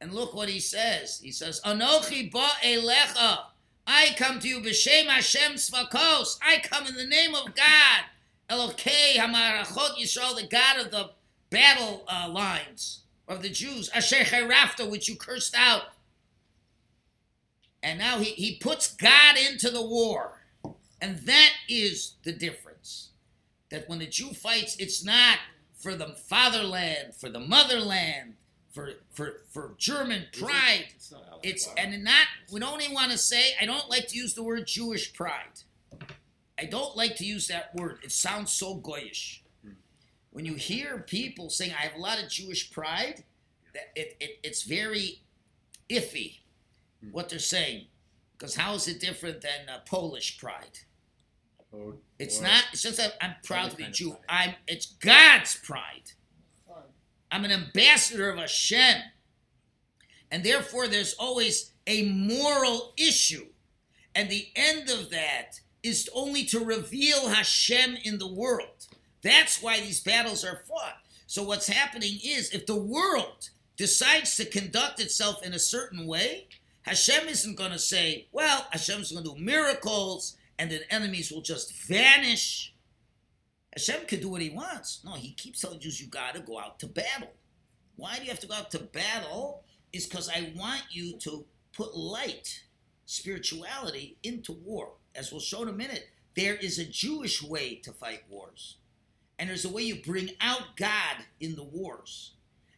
And look what he says. He says, Anochi ba elecha. I come to you b'shem Hashem Svakos. I come in the name of God, Elokei Hamarachot Yisrael, the God of the battle uh, lines of the Jews, Asher Cherafta, which you cursed out. And now he, he puts God into the war. And that is the difference. That when the Jew fights, it's not for the fatherland, for the motherland, for for for German pride. It's It's and not we don't even want to say I don't like to use the word Jewish pride. I don't like to use that word. It sounds so goyish. When you hear people saying I have a lot of Jewish pride, that it, it it's very iffy what they're saying. Because how is it different than uh, Polish pride? Or, It's or- not. It's just that I'm proud to be Jew. I'm. It's God's pride. I'm an ambassador of Hashem. And therefore, there's always a moral issue. And the end of that is only to reveal Hashem in the world. That's why these battles are fought. So, what's happening is if the world decides to conduct itself in a certain way, Hashem isn't going to say, well, Hashem's going to do miracles and then enemies will just vanish. Hashem could do what he wants. No, he keeps telling Jews, you got to go out to battle. Why do you have to go out to battle? Is because I want you to put light, spirituality into war. As we'll show in a minute, there is a Jewish way to fight wars. And there's a way you bring out God in the wars.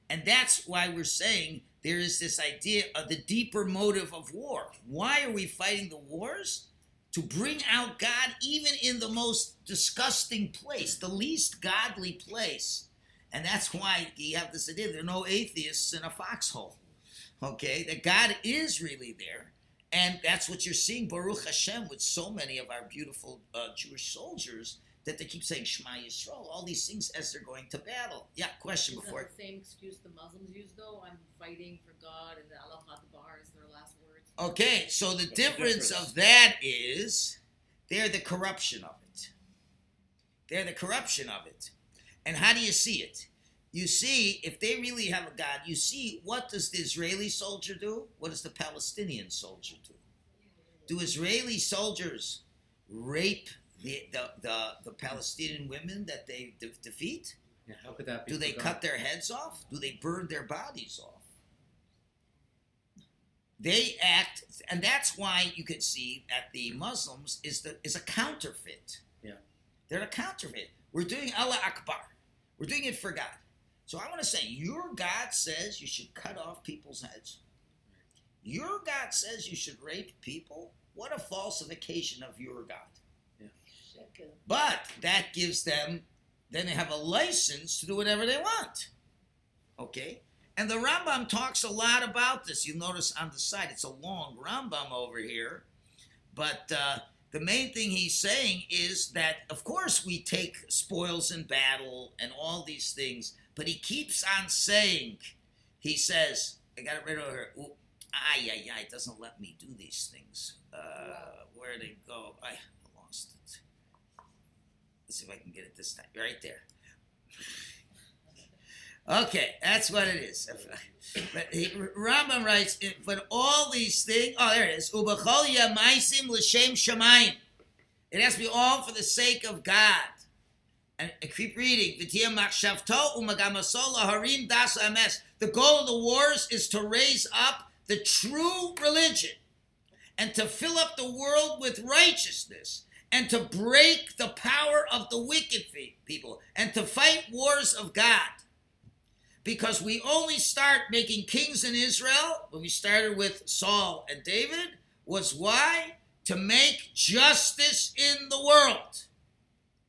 And that's why we're saying there is this idea of the deeper motive of war. Why are we fighting the wars? To bring out God even in the most disgusting place, the least godly place. And that's why you have this idea there are no atheists in a foxhole. Okay? That God is really there. And that's what you're seeing, Baruch Hashem, with so many of our beautiful uh, Jewish soldiers that they keep saying Shema Yisrael, all these things as they're going to battle. Yeah, question Is before. that the same excuse the Muslims use though? I'm fighting for God and the Allah Akbar is their last. Okay, so the the difference, difference? of that is they're the corruption of it. They're the corruption of it. And how do you see it? You see, if they really have a God, you see what does the Israeli soldier do? What does the Palestinian soldier do? Do Israeli soldiers rape the, the, the, the Palestinian women that they de- defeat? Yeah, how could that be? Do they cut their heads off? Do they burn their bodies off? They act, and that's why you can see that the Muslims is the is a counterfeit. Yeah. they're a counterfeit. We're doing Allah Akbar. We're doing it for God. So I want to say, your God says you should cut off people's heads. Your God says you should rape people. What a falsification of your God. Shekel. But that gives them, then they have a license to do whatever they want. Okay? And the Rambam talks a lot about this. You'll notice on the side, it's a long Rambam over here. But uh, the main thing he's saying is that, of course, we take spoils in battle and all these things. But he keeps on saying, he says, I got it right over here. Ooh, ay, ay, ay, it doesn't let me do these things. Uh, where they go? I lost it. Let's see if I can get it this time. Right there. Okay, that's what it is. But he, Rambam writes, eh, but all these things, oh, there it is. Ubachol yamaisim l'shem shamayim. It has to be all for the sake of God. And I keep reading. The goal of the wars is to raise up the true religion and to fill up the world with righteousness and to break the power of the wicked people and to fight wars of God. Because we only start making kings in Israel when we started with Saul and David was why? To make justice in the world.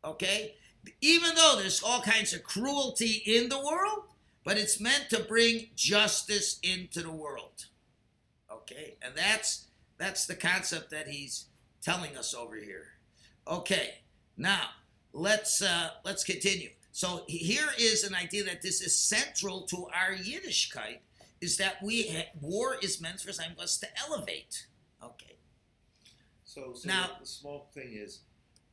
Okay? Even though there's all kinds of cruelty in the world, but it's meant to bring justice into the world. Okay? And that's that's the concept that he's telling us over here. Okay, now let's uh, let's continue. So here is an idea that this is central to our Yiddishkeit: is that we ha- war is meant for some of us to elevate. Okay, So, so Now- the small thing is,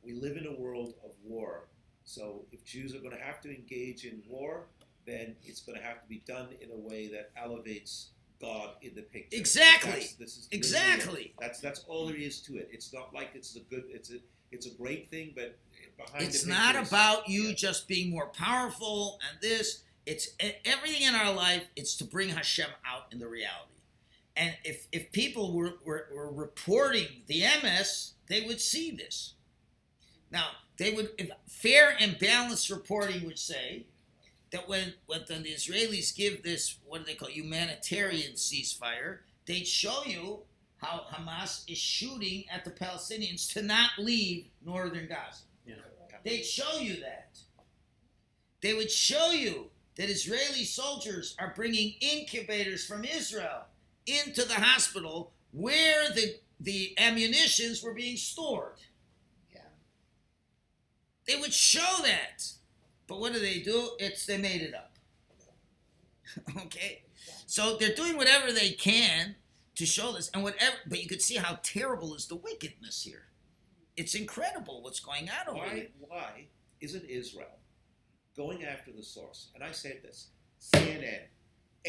we live in a world of war. So if Jews are going to have to engage in war, then it's going to have to be done in a way that elevates God in the picture. Exactly. That's- this is. Exactly. That's that's all there is to it. It's not like it's a good. It's a it's a great thing, but behind It's not about you Yeah. just being more powerful and this. It's everything in our life. It's to bring Hashem out in the reality. And if if people were, were, were reporting the MS, they would see this. Now they would if fair and balanced reporting would say that when when the Israelis give this what do they call it, humanitarian ceasefire, they'd show you how Hamas is shooting at the Palestinians to not leave northern Gaza. They'd show you that. They would show you that Israeli soldiers are bringing incubators from Israel into the hospital where the, the ammunitions were being stored. Yeah. They would show that. But what do they do? It's they made it up. (laughs) okay? So they're doing whatever they can to show this and whatever but you could see how terrible is the wickedness here. It's incredible what's going on over here. Why why isn't Israel going after the source? And I said this: CNN,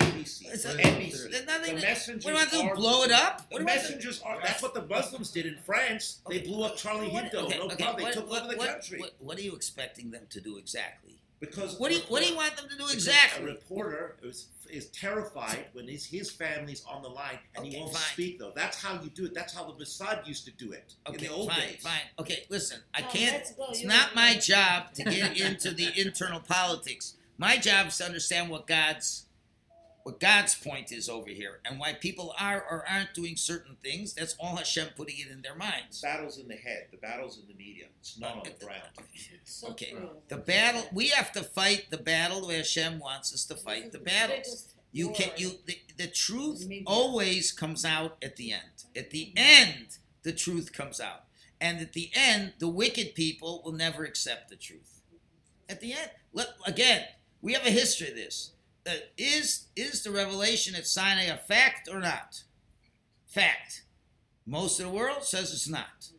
ABC, NBC. The messengers what do you want to do? Blow it up? The What do you want to do? messengers are. That's what the Muslims did in France. They blew up Charlie Hebdo. okay, no okay, problem. They what- took what- over the what- country What, what are you expecting them to do exactly? because What do you What do you want them to do exactly? A reporter is, is terrified when his, his family's on the line and Okay, he won't fine. speak. Though that's how you do it. That's how the Mossad used to do it in Okay, the old fine, days. fine. Okay, listen, I Tom, can't. It's You- not my job to get (laughs) into the internal politics. My job is to understand what God's what God's point is over here and why people are or aren't doing certain things. That's all Hashem putting it in their minds. Battles in the head. The battles in the media. It's not on the ground. So (laughs) Okay. true. The battle we have to fight the battle where Hashem wants us to fight the battles. You can you the, the truth always comes out at the end. At the end, the truth comes out. And at the end, the wicked people will never accept the truth. At the end, let, again, we have a history of this. Uh, is is the revelation at Sinai a fact or not? Fact. Most of the world says it's not.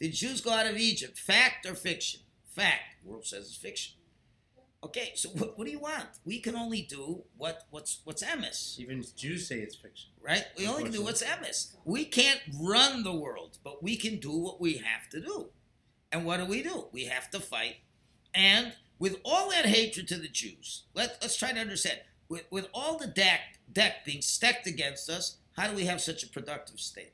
Did Jews go out of Egypt? Fact or fiction? Fact. The world says it's fiction. Okay, so what, what do you want? We can only do what what's what's emes, Even Jews say it's fiction. right? We only can do what's emes. We can't run the world, but we can do what we have to do. And what do we do? We have to fight. And with all that hatred to the Jews, let, let's try to understand. With, with all the deck deck being stacked against us, how do we have such a productive state?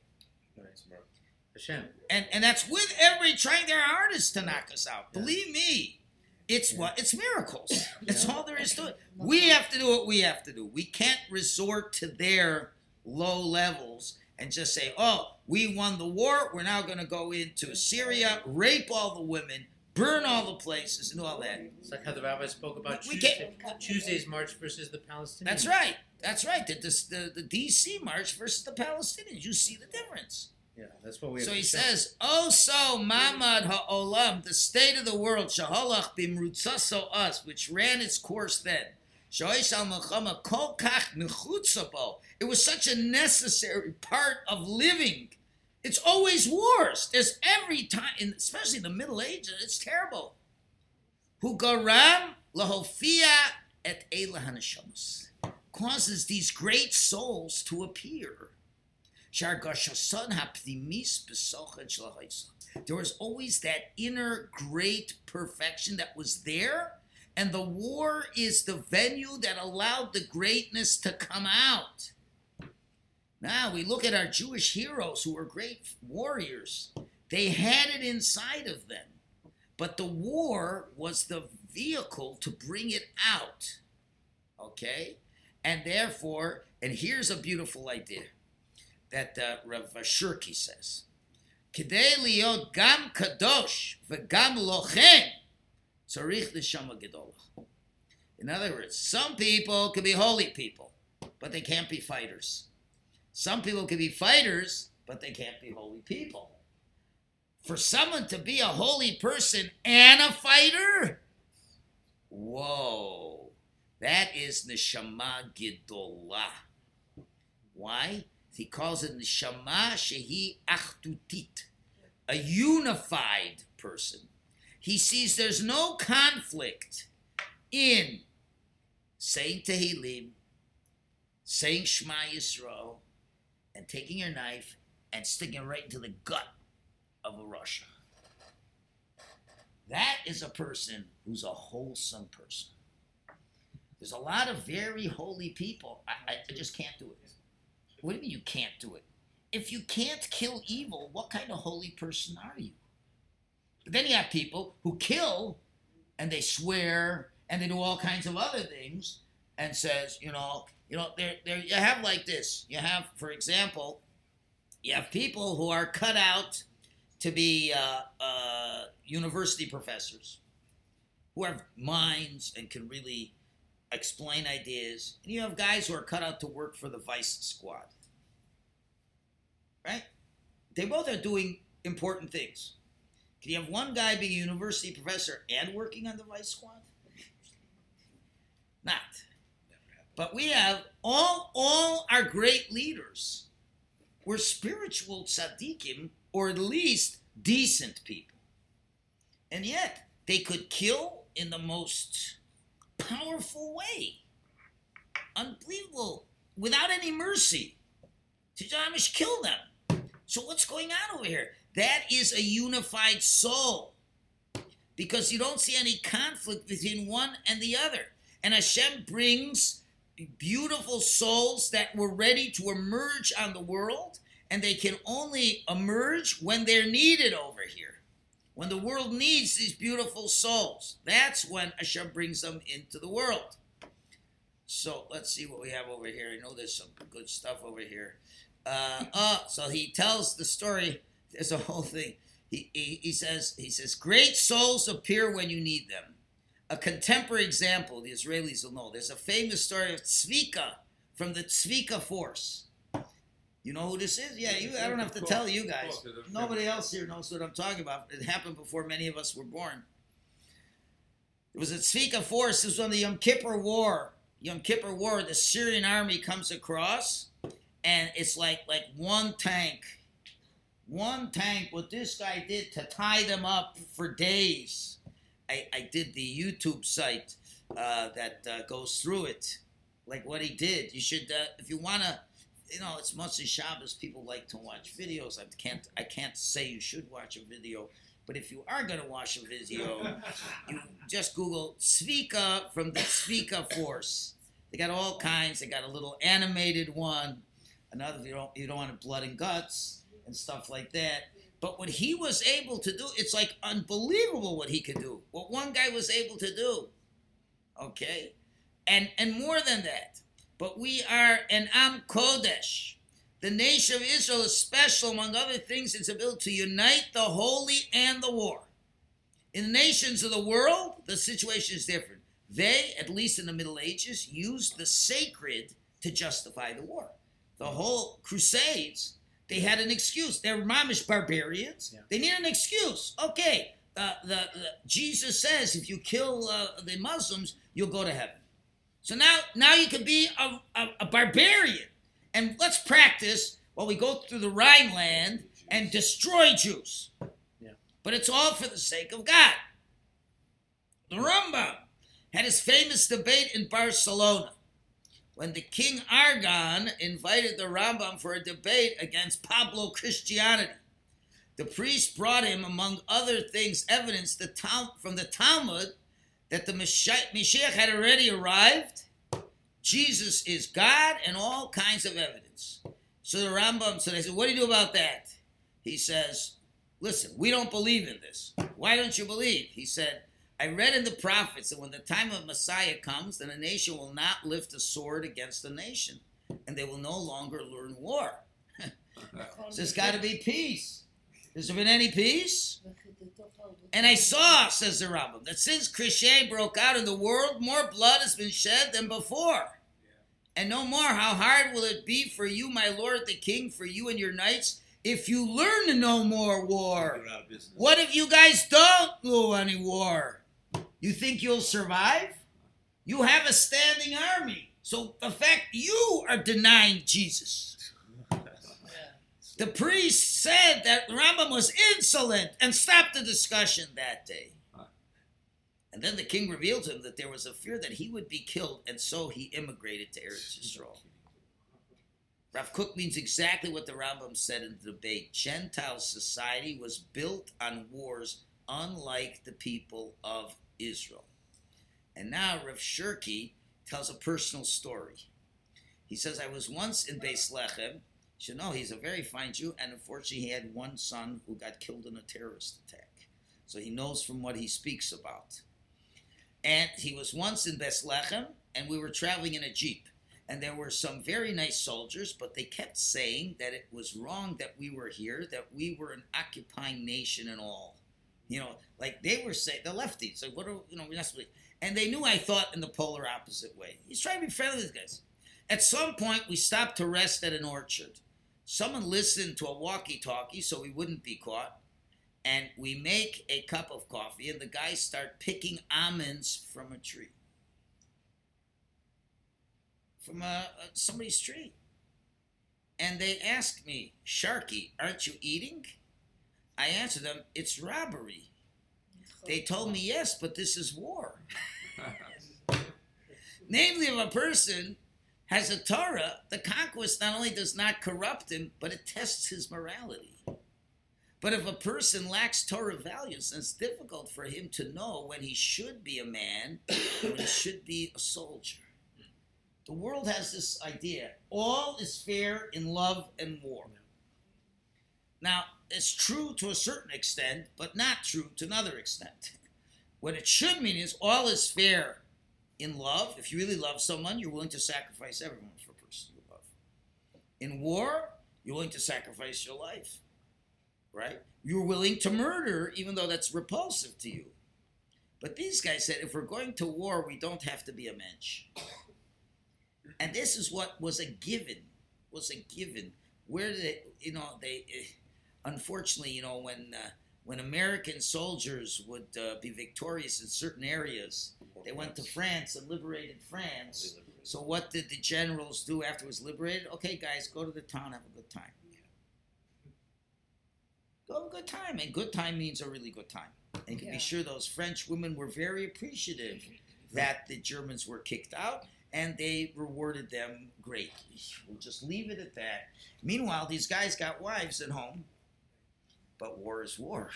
Nice, Mark. Hashem. And and that's with every trying their hardest to knock us out. Yeah. Believe me, it's Yeah. what it's miracles. (coughs) That's all there is to it. We have to do what we have to do. We can't resort to their low levels and just say, "Oh, we won the war. We're now going to go into Syria, rape all the women, burn all the places, and all that." It's like how the rabbi spoke about We Tuesday, Tuesday's march versus the Palestinians. That's right. That's right. The, the, the, the DC march versus the Palestinians. You see the difference. Yeah, that's what we have So he says, "Oh, so Mamad Ha'olam, the state of the world, Shaholach bimrutzaso us, which ran its course then. Shoish al Melchama kol kach nechutzabo. It was such a necessary part of living. It's always wars. There's every time, especially in the Middle Ages, it's terrible. Hu garam lahofia et ela haneshamos causes these great souls to appear." There was always that inner great perfection that was there, and the war is the venue that allowed the greatness to come out. Now we look at our Jewish heroes who were great warriors. They had it inside of them, but the war was the vehicle to bring it out. Okay? And therefore, and here's a beautiful idea that uh, Rav Sherki says. Gam kadosh v'gam lochen tzarich neshama gedola. In other words, some people can be holy people, but they can't be fighters. Some people can be fighters, but they can't be holy people. For someone to be a holy person and a fighter, whoa, that is neshama gedola. Why? He calls it neshama shehi achdutit, a unified person. He sees there's no conflict in saying Tehillim, saying Shema Yisrael and taking your knife and sticking it right into the gut of a Russia. That is a person who's a wholesome person. There's a lot of very holy people. I, I, I just can't do it. What do you mean you can't do it? If you can't kill evil, what kind of holy person are you? But then you have people who kill and they swear and they do all kinds of other things and says, you know, you know, there, there you have like this. You have, for example, you have people who are cut out to be uh, uh, university professors who have minds and can really explain ideas. And you have guys who are cut out to work for the vice squad. Right? They both are doing important things. Can you have one guy being a university professor and working on the vice squad? Not. But we have all all our great leaders were spiritual tzaddikim, or at least decent people. And yet they could kill in the most powerful way. Unbelievable. Without any mercy. Tijamish kill them. So what's going on over here? That is a unified soul. Because you don't see any conflict between one and the other. And Hashem brings beautiful souls that were ready to emerge on the world, and they can only emerge when they're needed over here. When the world needs these beautiful souls, that's when Hashem brings them into the world. So let's see what we have over here. I know there's some good stuff over here. Uh, oh, so he tells the story. There's a whole thing. He, he, he says he says great souls appear when you need them. A contemporary example, the Israelis will know. There's a famous story of Tzvika from the Tzvika Force. You know who this is? Yeah, you. I don't have to tell you guys. Nobody else here knows what I'm talking about. It happened before many of us were born. It was a Tzvika Force. This was on the Yom Kippur War. Yom Kippur War. The Syrian army comes across, and it's like like one tank, one tank. What this guy did to tie them up for days. I, I did the YouTube site uh, that uh, goes through it, like what he did. You should, uh, if you wanna, you know, it's mostly Shabbos. People like to watch videos. I can't, I can't say you should watch a video, but if you are gonna watch a video, (laughs) you just Google Tzvika from the Tzvika Force. They got all kinds. They got a little animated one. Another, you don't, you don't want blood and guts and stuff like that. But what he was able to do, it's like unbelievable what he could do. What one guy was able to do. Okay? And and more than that. But we are an Am Kodesh. The nation of Israel is special, among other things, its ability to unite the holy and the war. In the nations of the world, the situation is different. They, at least in the Middle Ages, used the sacred to justify the war. The whole Crusades they had an excuse. They're mamish barbarians. Yeah. They need an excuse. Okay, uh, the, the Jesus says if you kill uh, the Muslims, you'll go to heaven. So now, now you can be a, a, a barbarian, and let's practice while we go through the Rhineland and destroy Jews. Yeah. But it's all for the sake of God. The Ramban had his famous debate in Barcelona when the King Argon invited the Ramban for a debate against Pablo Christiani. The priest brought him, among other things, evidence from the Talmud that the Mashiach had already arrived. Jesus is God, and all kinds of evidence. So the Ramban said, I said, what do you do about that? He says, listen, we don't believe in this. Why don't you believe? He said, I read in the prophets that when the time of Messiah comes, then a nation will not lift a sword against a nation, and they will no longer learn war. (laughs) so there's got to be peace. Has there been any peace? And I saw, says the Ramban, that since Christianity broke out in the world, more blood has been shed than before. And no more, how hard will it be for you, my lord the king, for you and your knights, if you learn to no more war? You're out of business. What if you guys don't know any war? You think you'll survive? You have a standing army. So, in fact, you are denying Jesus. The priest said that Ramban was insolent and stopped the discussion that day. And then the king revealed to him that there was a fear that he would be killed, and so he immigrated to Eretz Yisrael. Rav Kook means exactly what the Ramban said in the debate. Gentile society was built on wars unlike the people of Israel. And now Rav Sherki tells a personal story. He says, I was once in Beis Lechem. You know he's a very fine Jew, and unfortunately, he had one son who got killed in a terrorist attack. So he knows from what he speaks about. And he was once in Beis Lechem, and we were traveling in a jeep. And there were some very nice soldiers, but they kept saying that it was wrong that we were here, that we were an occupying nation and all. You know, like they were saying, the lefties, like, what are, you know, we're not supposed And they knew I thought in the polar opposite way. He's trying to be friendly with these guys. At some point, we stopped to rest at an orchard. Someone listened to a walkie talkie so we wouldn't be caught. And we make a cup of coffee, and the guys start picking almonds from a tree. From a, a- somebody's tree. And they ask me, Sherki, aren't you eating? I answer them, it's robbery. They told me yes, but this is war. (laughs) Namely, if a person has a Torah, the conquest not only does not corrupt him, but it tests his morality. But if a person lacks Torah values, then it's difficult for him to know when he should be a man and when he should be a soldier. The world has this idea all is fair in love and war. Now, it's true to a certain extent, but not true to another extent. What it should mean is all is fair in love. If you really love someone, you're willing to sacrifice everyone for a person you love. In war, you're willing to sacrifice your life, right? You're willing to murder, even though that's repulsive to you. But these guys said if we're going to war, we don't have to be a mensch. And this is what was a given, was a given. Where did it, you know, they, eh, unfortunately, you know, when uh, when American soldiers would uh, be victorious in certain areas, they went to France and liberated France. So what did the generals do after it was liberated? Okay, guys, go to the town, have a good time. Go have a good time, and good time means a really good time. And you can Yeah. be sure those French women were very appreciative (laughs) that the Germans were kicked out, and they rewarded them greatly. We'll just leave it at that. Meanwhile, these guys got wives at home, but war is war.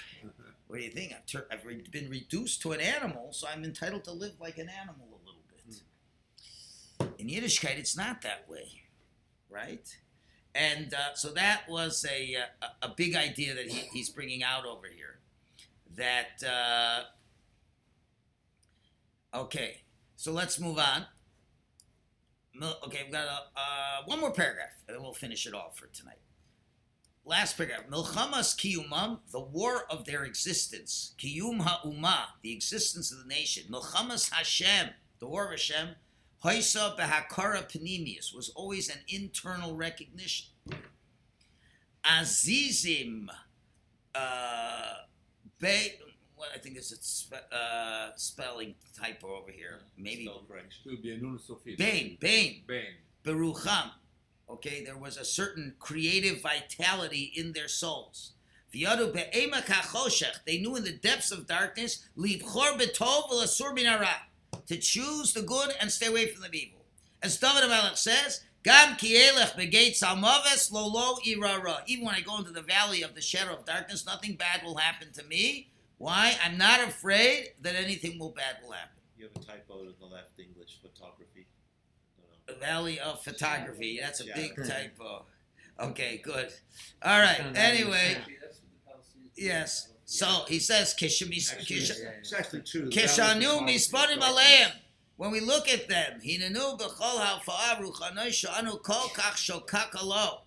What do you think? I've, tur- I've re- been reduced to an animal, so I'm entitled to live like an animal a little bit. In Yiddishkeit, it's not that way, right? And uh, so that was a, uh, a a big idea that he, he's bringing out over here. That uh, okay, so let's move on. Okay, we've got a, uh, one more paragraph, and then we'll finish it off for tonight. Last paragraph. Milchamas kiyumam, the war of their existence. Kiyum ha'umah, the existence of the nation. Milchamas Hashem, the war of Hashem. Hoisa behakara panemius, was always an internal recognition. Azizim, uh, be, what I think is a spe- uh, spelling typo over here. Maybe Spell correction. It would be a nun. Bain, Bain, Bain. Berucham. Okay, there was a certain creative vitality in their souls. They knew in the depths of darkness. To choose the good and stay away from the evil. As David Amelech says, Gam kielech begate salmaves lolo irara. Even when I go into the valley of the shadow of darkness, nothing bad will happen to me. Why? I'm not afraid that anything will bad will happen. You have a typo in the left English photography. I The don't know. Valley of Photography. That's a big typo. Okay, good. All right. Found that in Anyway, the- That's what the Palestinians- yes. So he says, Actually, Kishamis. it's, it's actually true. Kishanu mispanim aleim. When we look at them, hinanu b'chol ha'fa'a ruchanoi sha'anu kol kach shokak alo.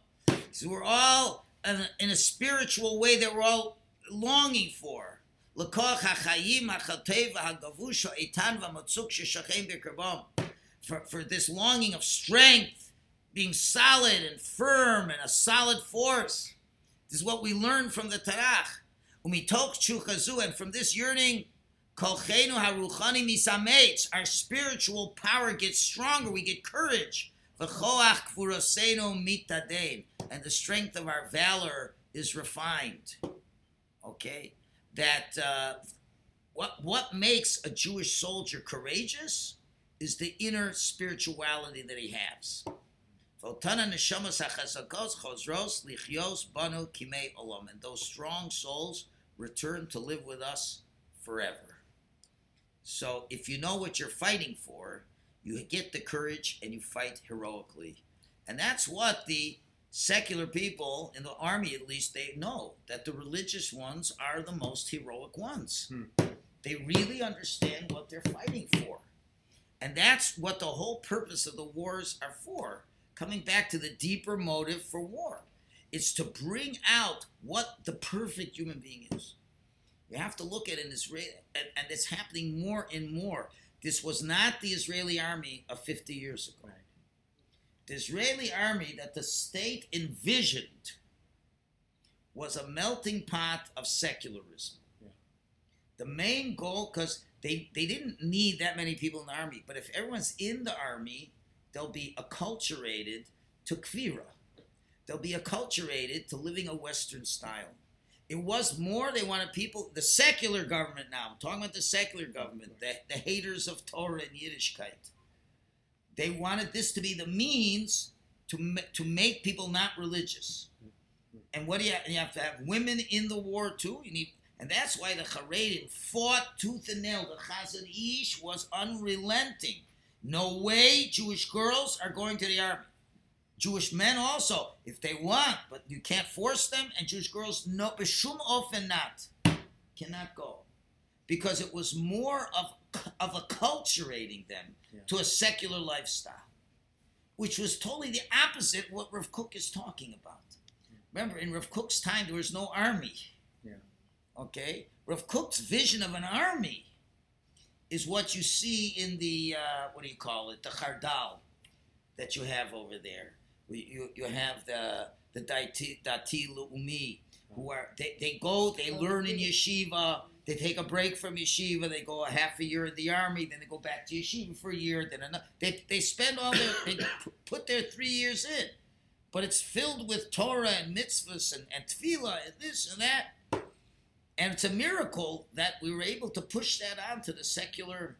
So we're all in a, in a spiritual way that we're all longing for. L'koch ha'chayim ha'chatev ha'gavush ha'etan v'matzuk sheshachem b'kerbam. For, for this longing of strength, being solid and firm and a solid force. This is what we learn from the Tanakh. Umitok chuchazu, and from this yearning, kolchenu haruchani misameitz, our spiritual power gets stronger. We get courage. V'choach kfurosenu mitadein, and the strength of our valor is refined. Okay, that uh, what what makes a Jewish soldier courageous is the inner spirituality that he has. Votana neshamas hachazakos chosros lichios banu kimei olam. And those strong souls return to live with us forever. So if you know what you're fighting for, you get the courage and you fight heroically. And that's what the secular people in the army at least they know that the religious ones are the most heroic ones. Hmm. They really understand what they're fighting for. And that's what the whole purpose of the wars are for. Coming back to the deeper motive for war. It's to bring out what the perfect human being is. You have to look at an Israeli, and, and it's happening more and more. This was not the Israeli army of 50 years ago. Right. The Israeli army that the state envisioned was a melting pot of secularism. Yeah. The main goal, because they, they didn't need that many people in the army, but if everyone's in the army, they'll be acculturated to kvira. They'll be acculturated to living a Western style. It was more they wanted people, the secular government now, I'm talking about the secular government, the, the haters of Torah and Yiddishkeit. They wanted this to be the means to, to make people not religious. And what do you have? You have to have women in the war too. You need, and that's why the Haredim fought tooth and nail. The Chazon Ish was unrelenting. No way Jewish girls are going to the army. Jewish men also, if they want, but you can't force them. And Jewish girls, no, b'shum ofen not, cannot go, because it was more of of acculturating them Yeah. to a secular lifestyle, which was totally the opposite of what Rav Kook is talking about. Remember, in Rav Kook's time, there was no army. Okay, Rav Kook's vision of an army is what you see in the uh, what do you call it, the Chardal that you have over there. We- You, you have the the Dati, Dati Leumi, who are they, they go they learn in yeshiva. They take a break from yeshiva. They go a half a year in the army. Then they go back to yeshiva for a year. Then another. They, they spend all their they put their three years in, but it's filled with Torah and mitzvahs and, and tefillah and this and that. And it's a miracle that we were able to push that on to the secular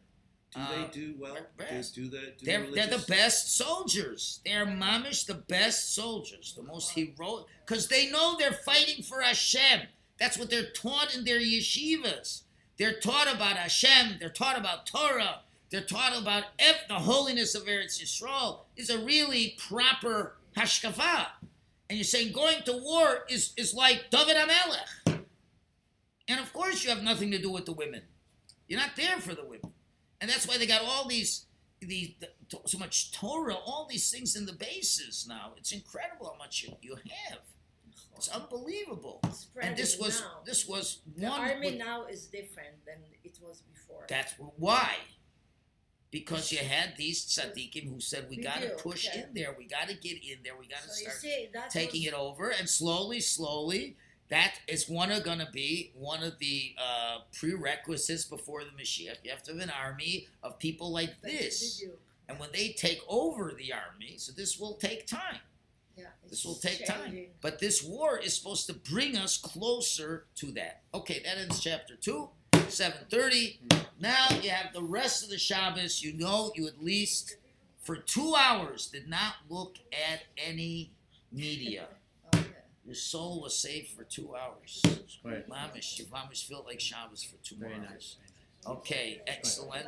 Do Uh, they do well? Do, do the, do they're, the they're the best soldiers. They're mamish the best soldiers, the most heroic, because they know they're fighting for Hashem. That's what they're taught in their yeshivas. They're taught about Hashem. They're taught about Torah. They're taught about ev- the holiness of Eretz Yisrael. Is a really proper hashkafa. And you're saying going to war is, is like David HaMelech. And of course, you have nothing to do with the women. You're not there for the women, and that's why they got all these, these so much Torah, all these things in the bases now. It's incredible how much you, you have. It's unbelievable. And this was now. this was the one. army with- now is different than it was before. that's why. Because you had these tzaddikim who said we got to push yeah. in there, we got to get in there, we got to so start see, taking was, it over, and slowly, slowly, that is one of to be one of the uh, prerequisites before the Mashiach. You have to have an army of people like this, and when they take over the army, so this will take time. Yeah, This will take time. But this war is supposed to bring us closer to that. Okay, that ends chapter two, seven thirty. Now you have the rest of the Shabbos. You know, you at least for two hours did not look at any media. (laughs) Your soul was saved for two hours. Right. Mamish, your mamish felt like Shabbos for two Very more nice. hours. Okay, excellent.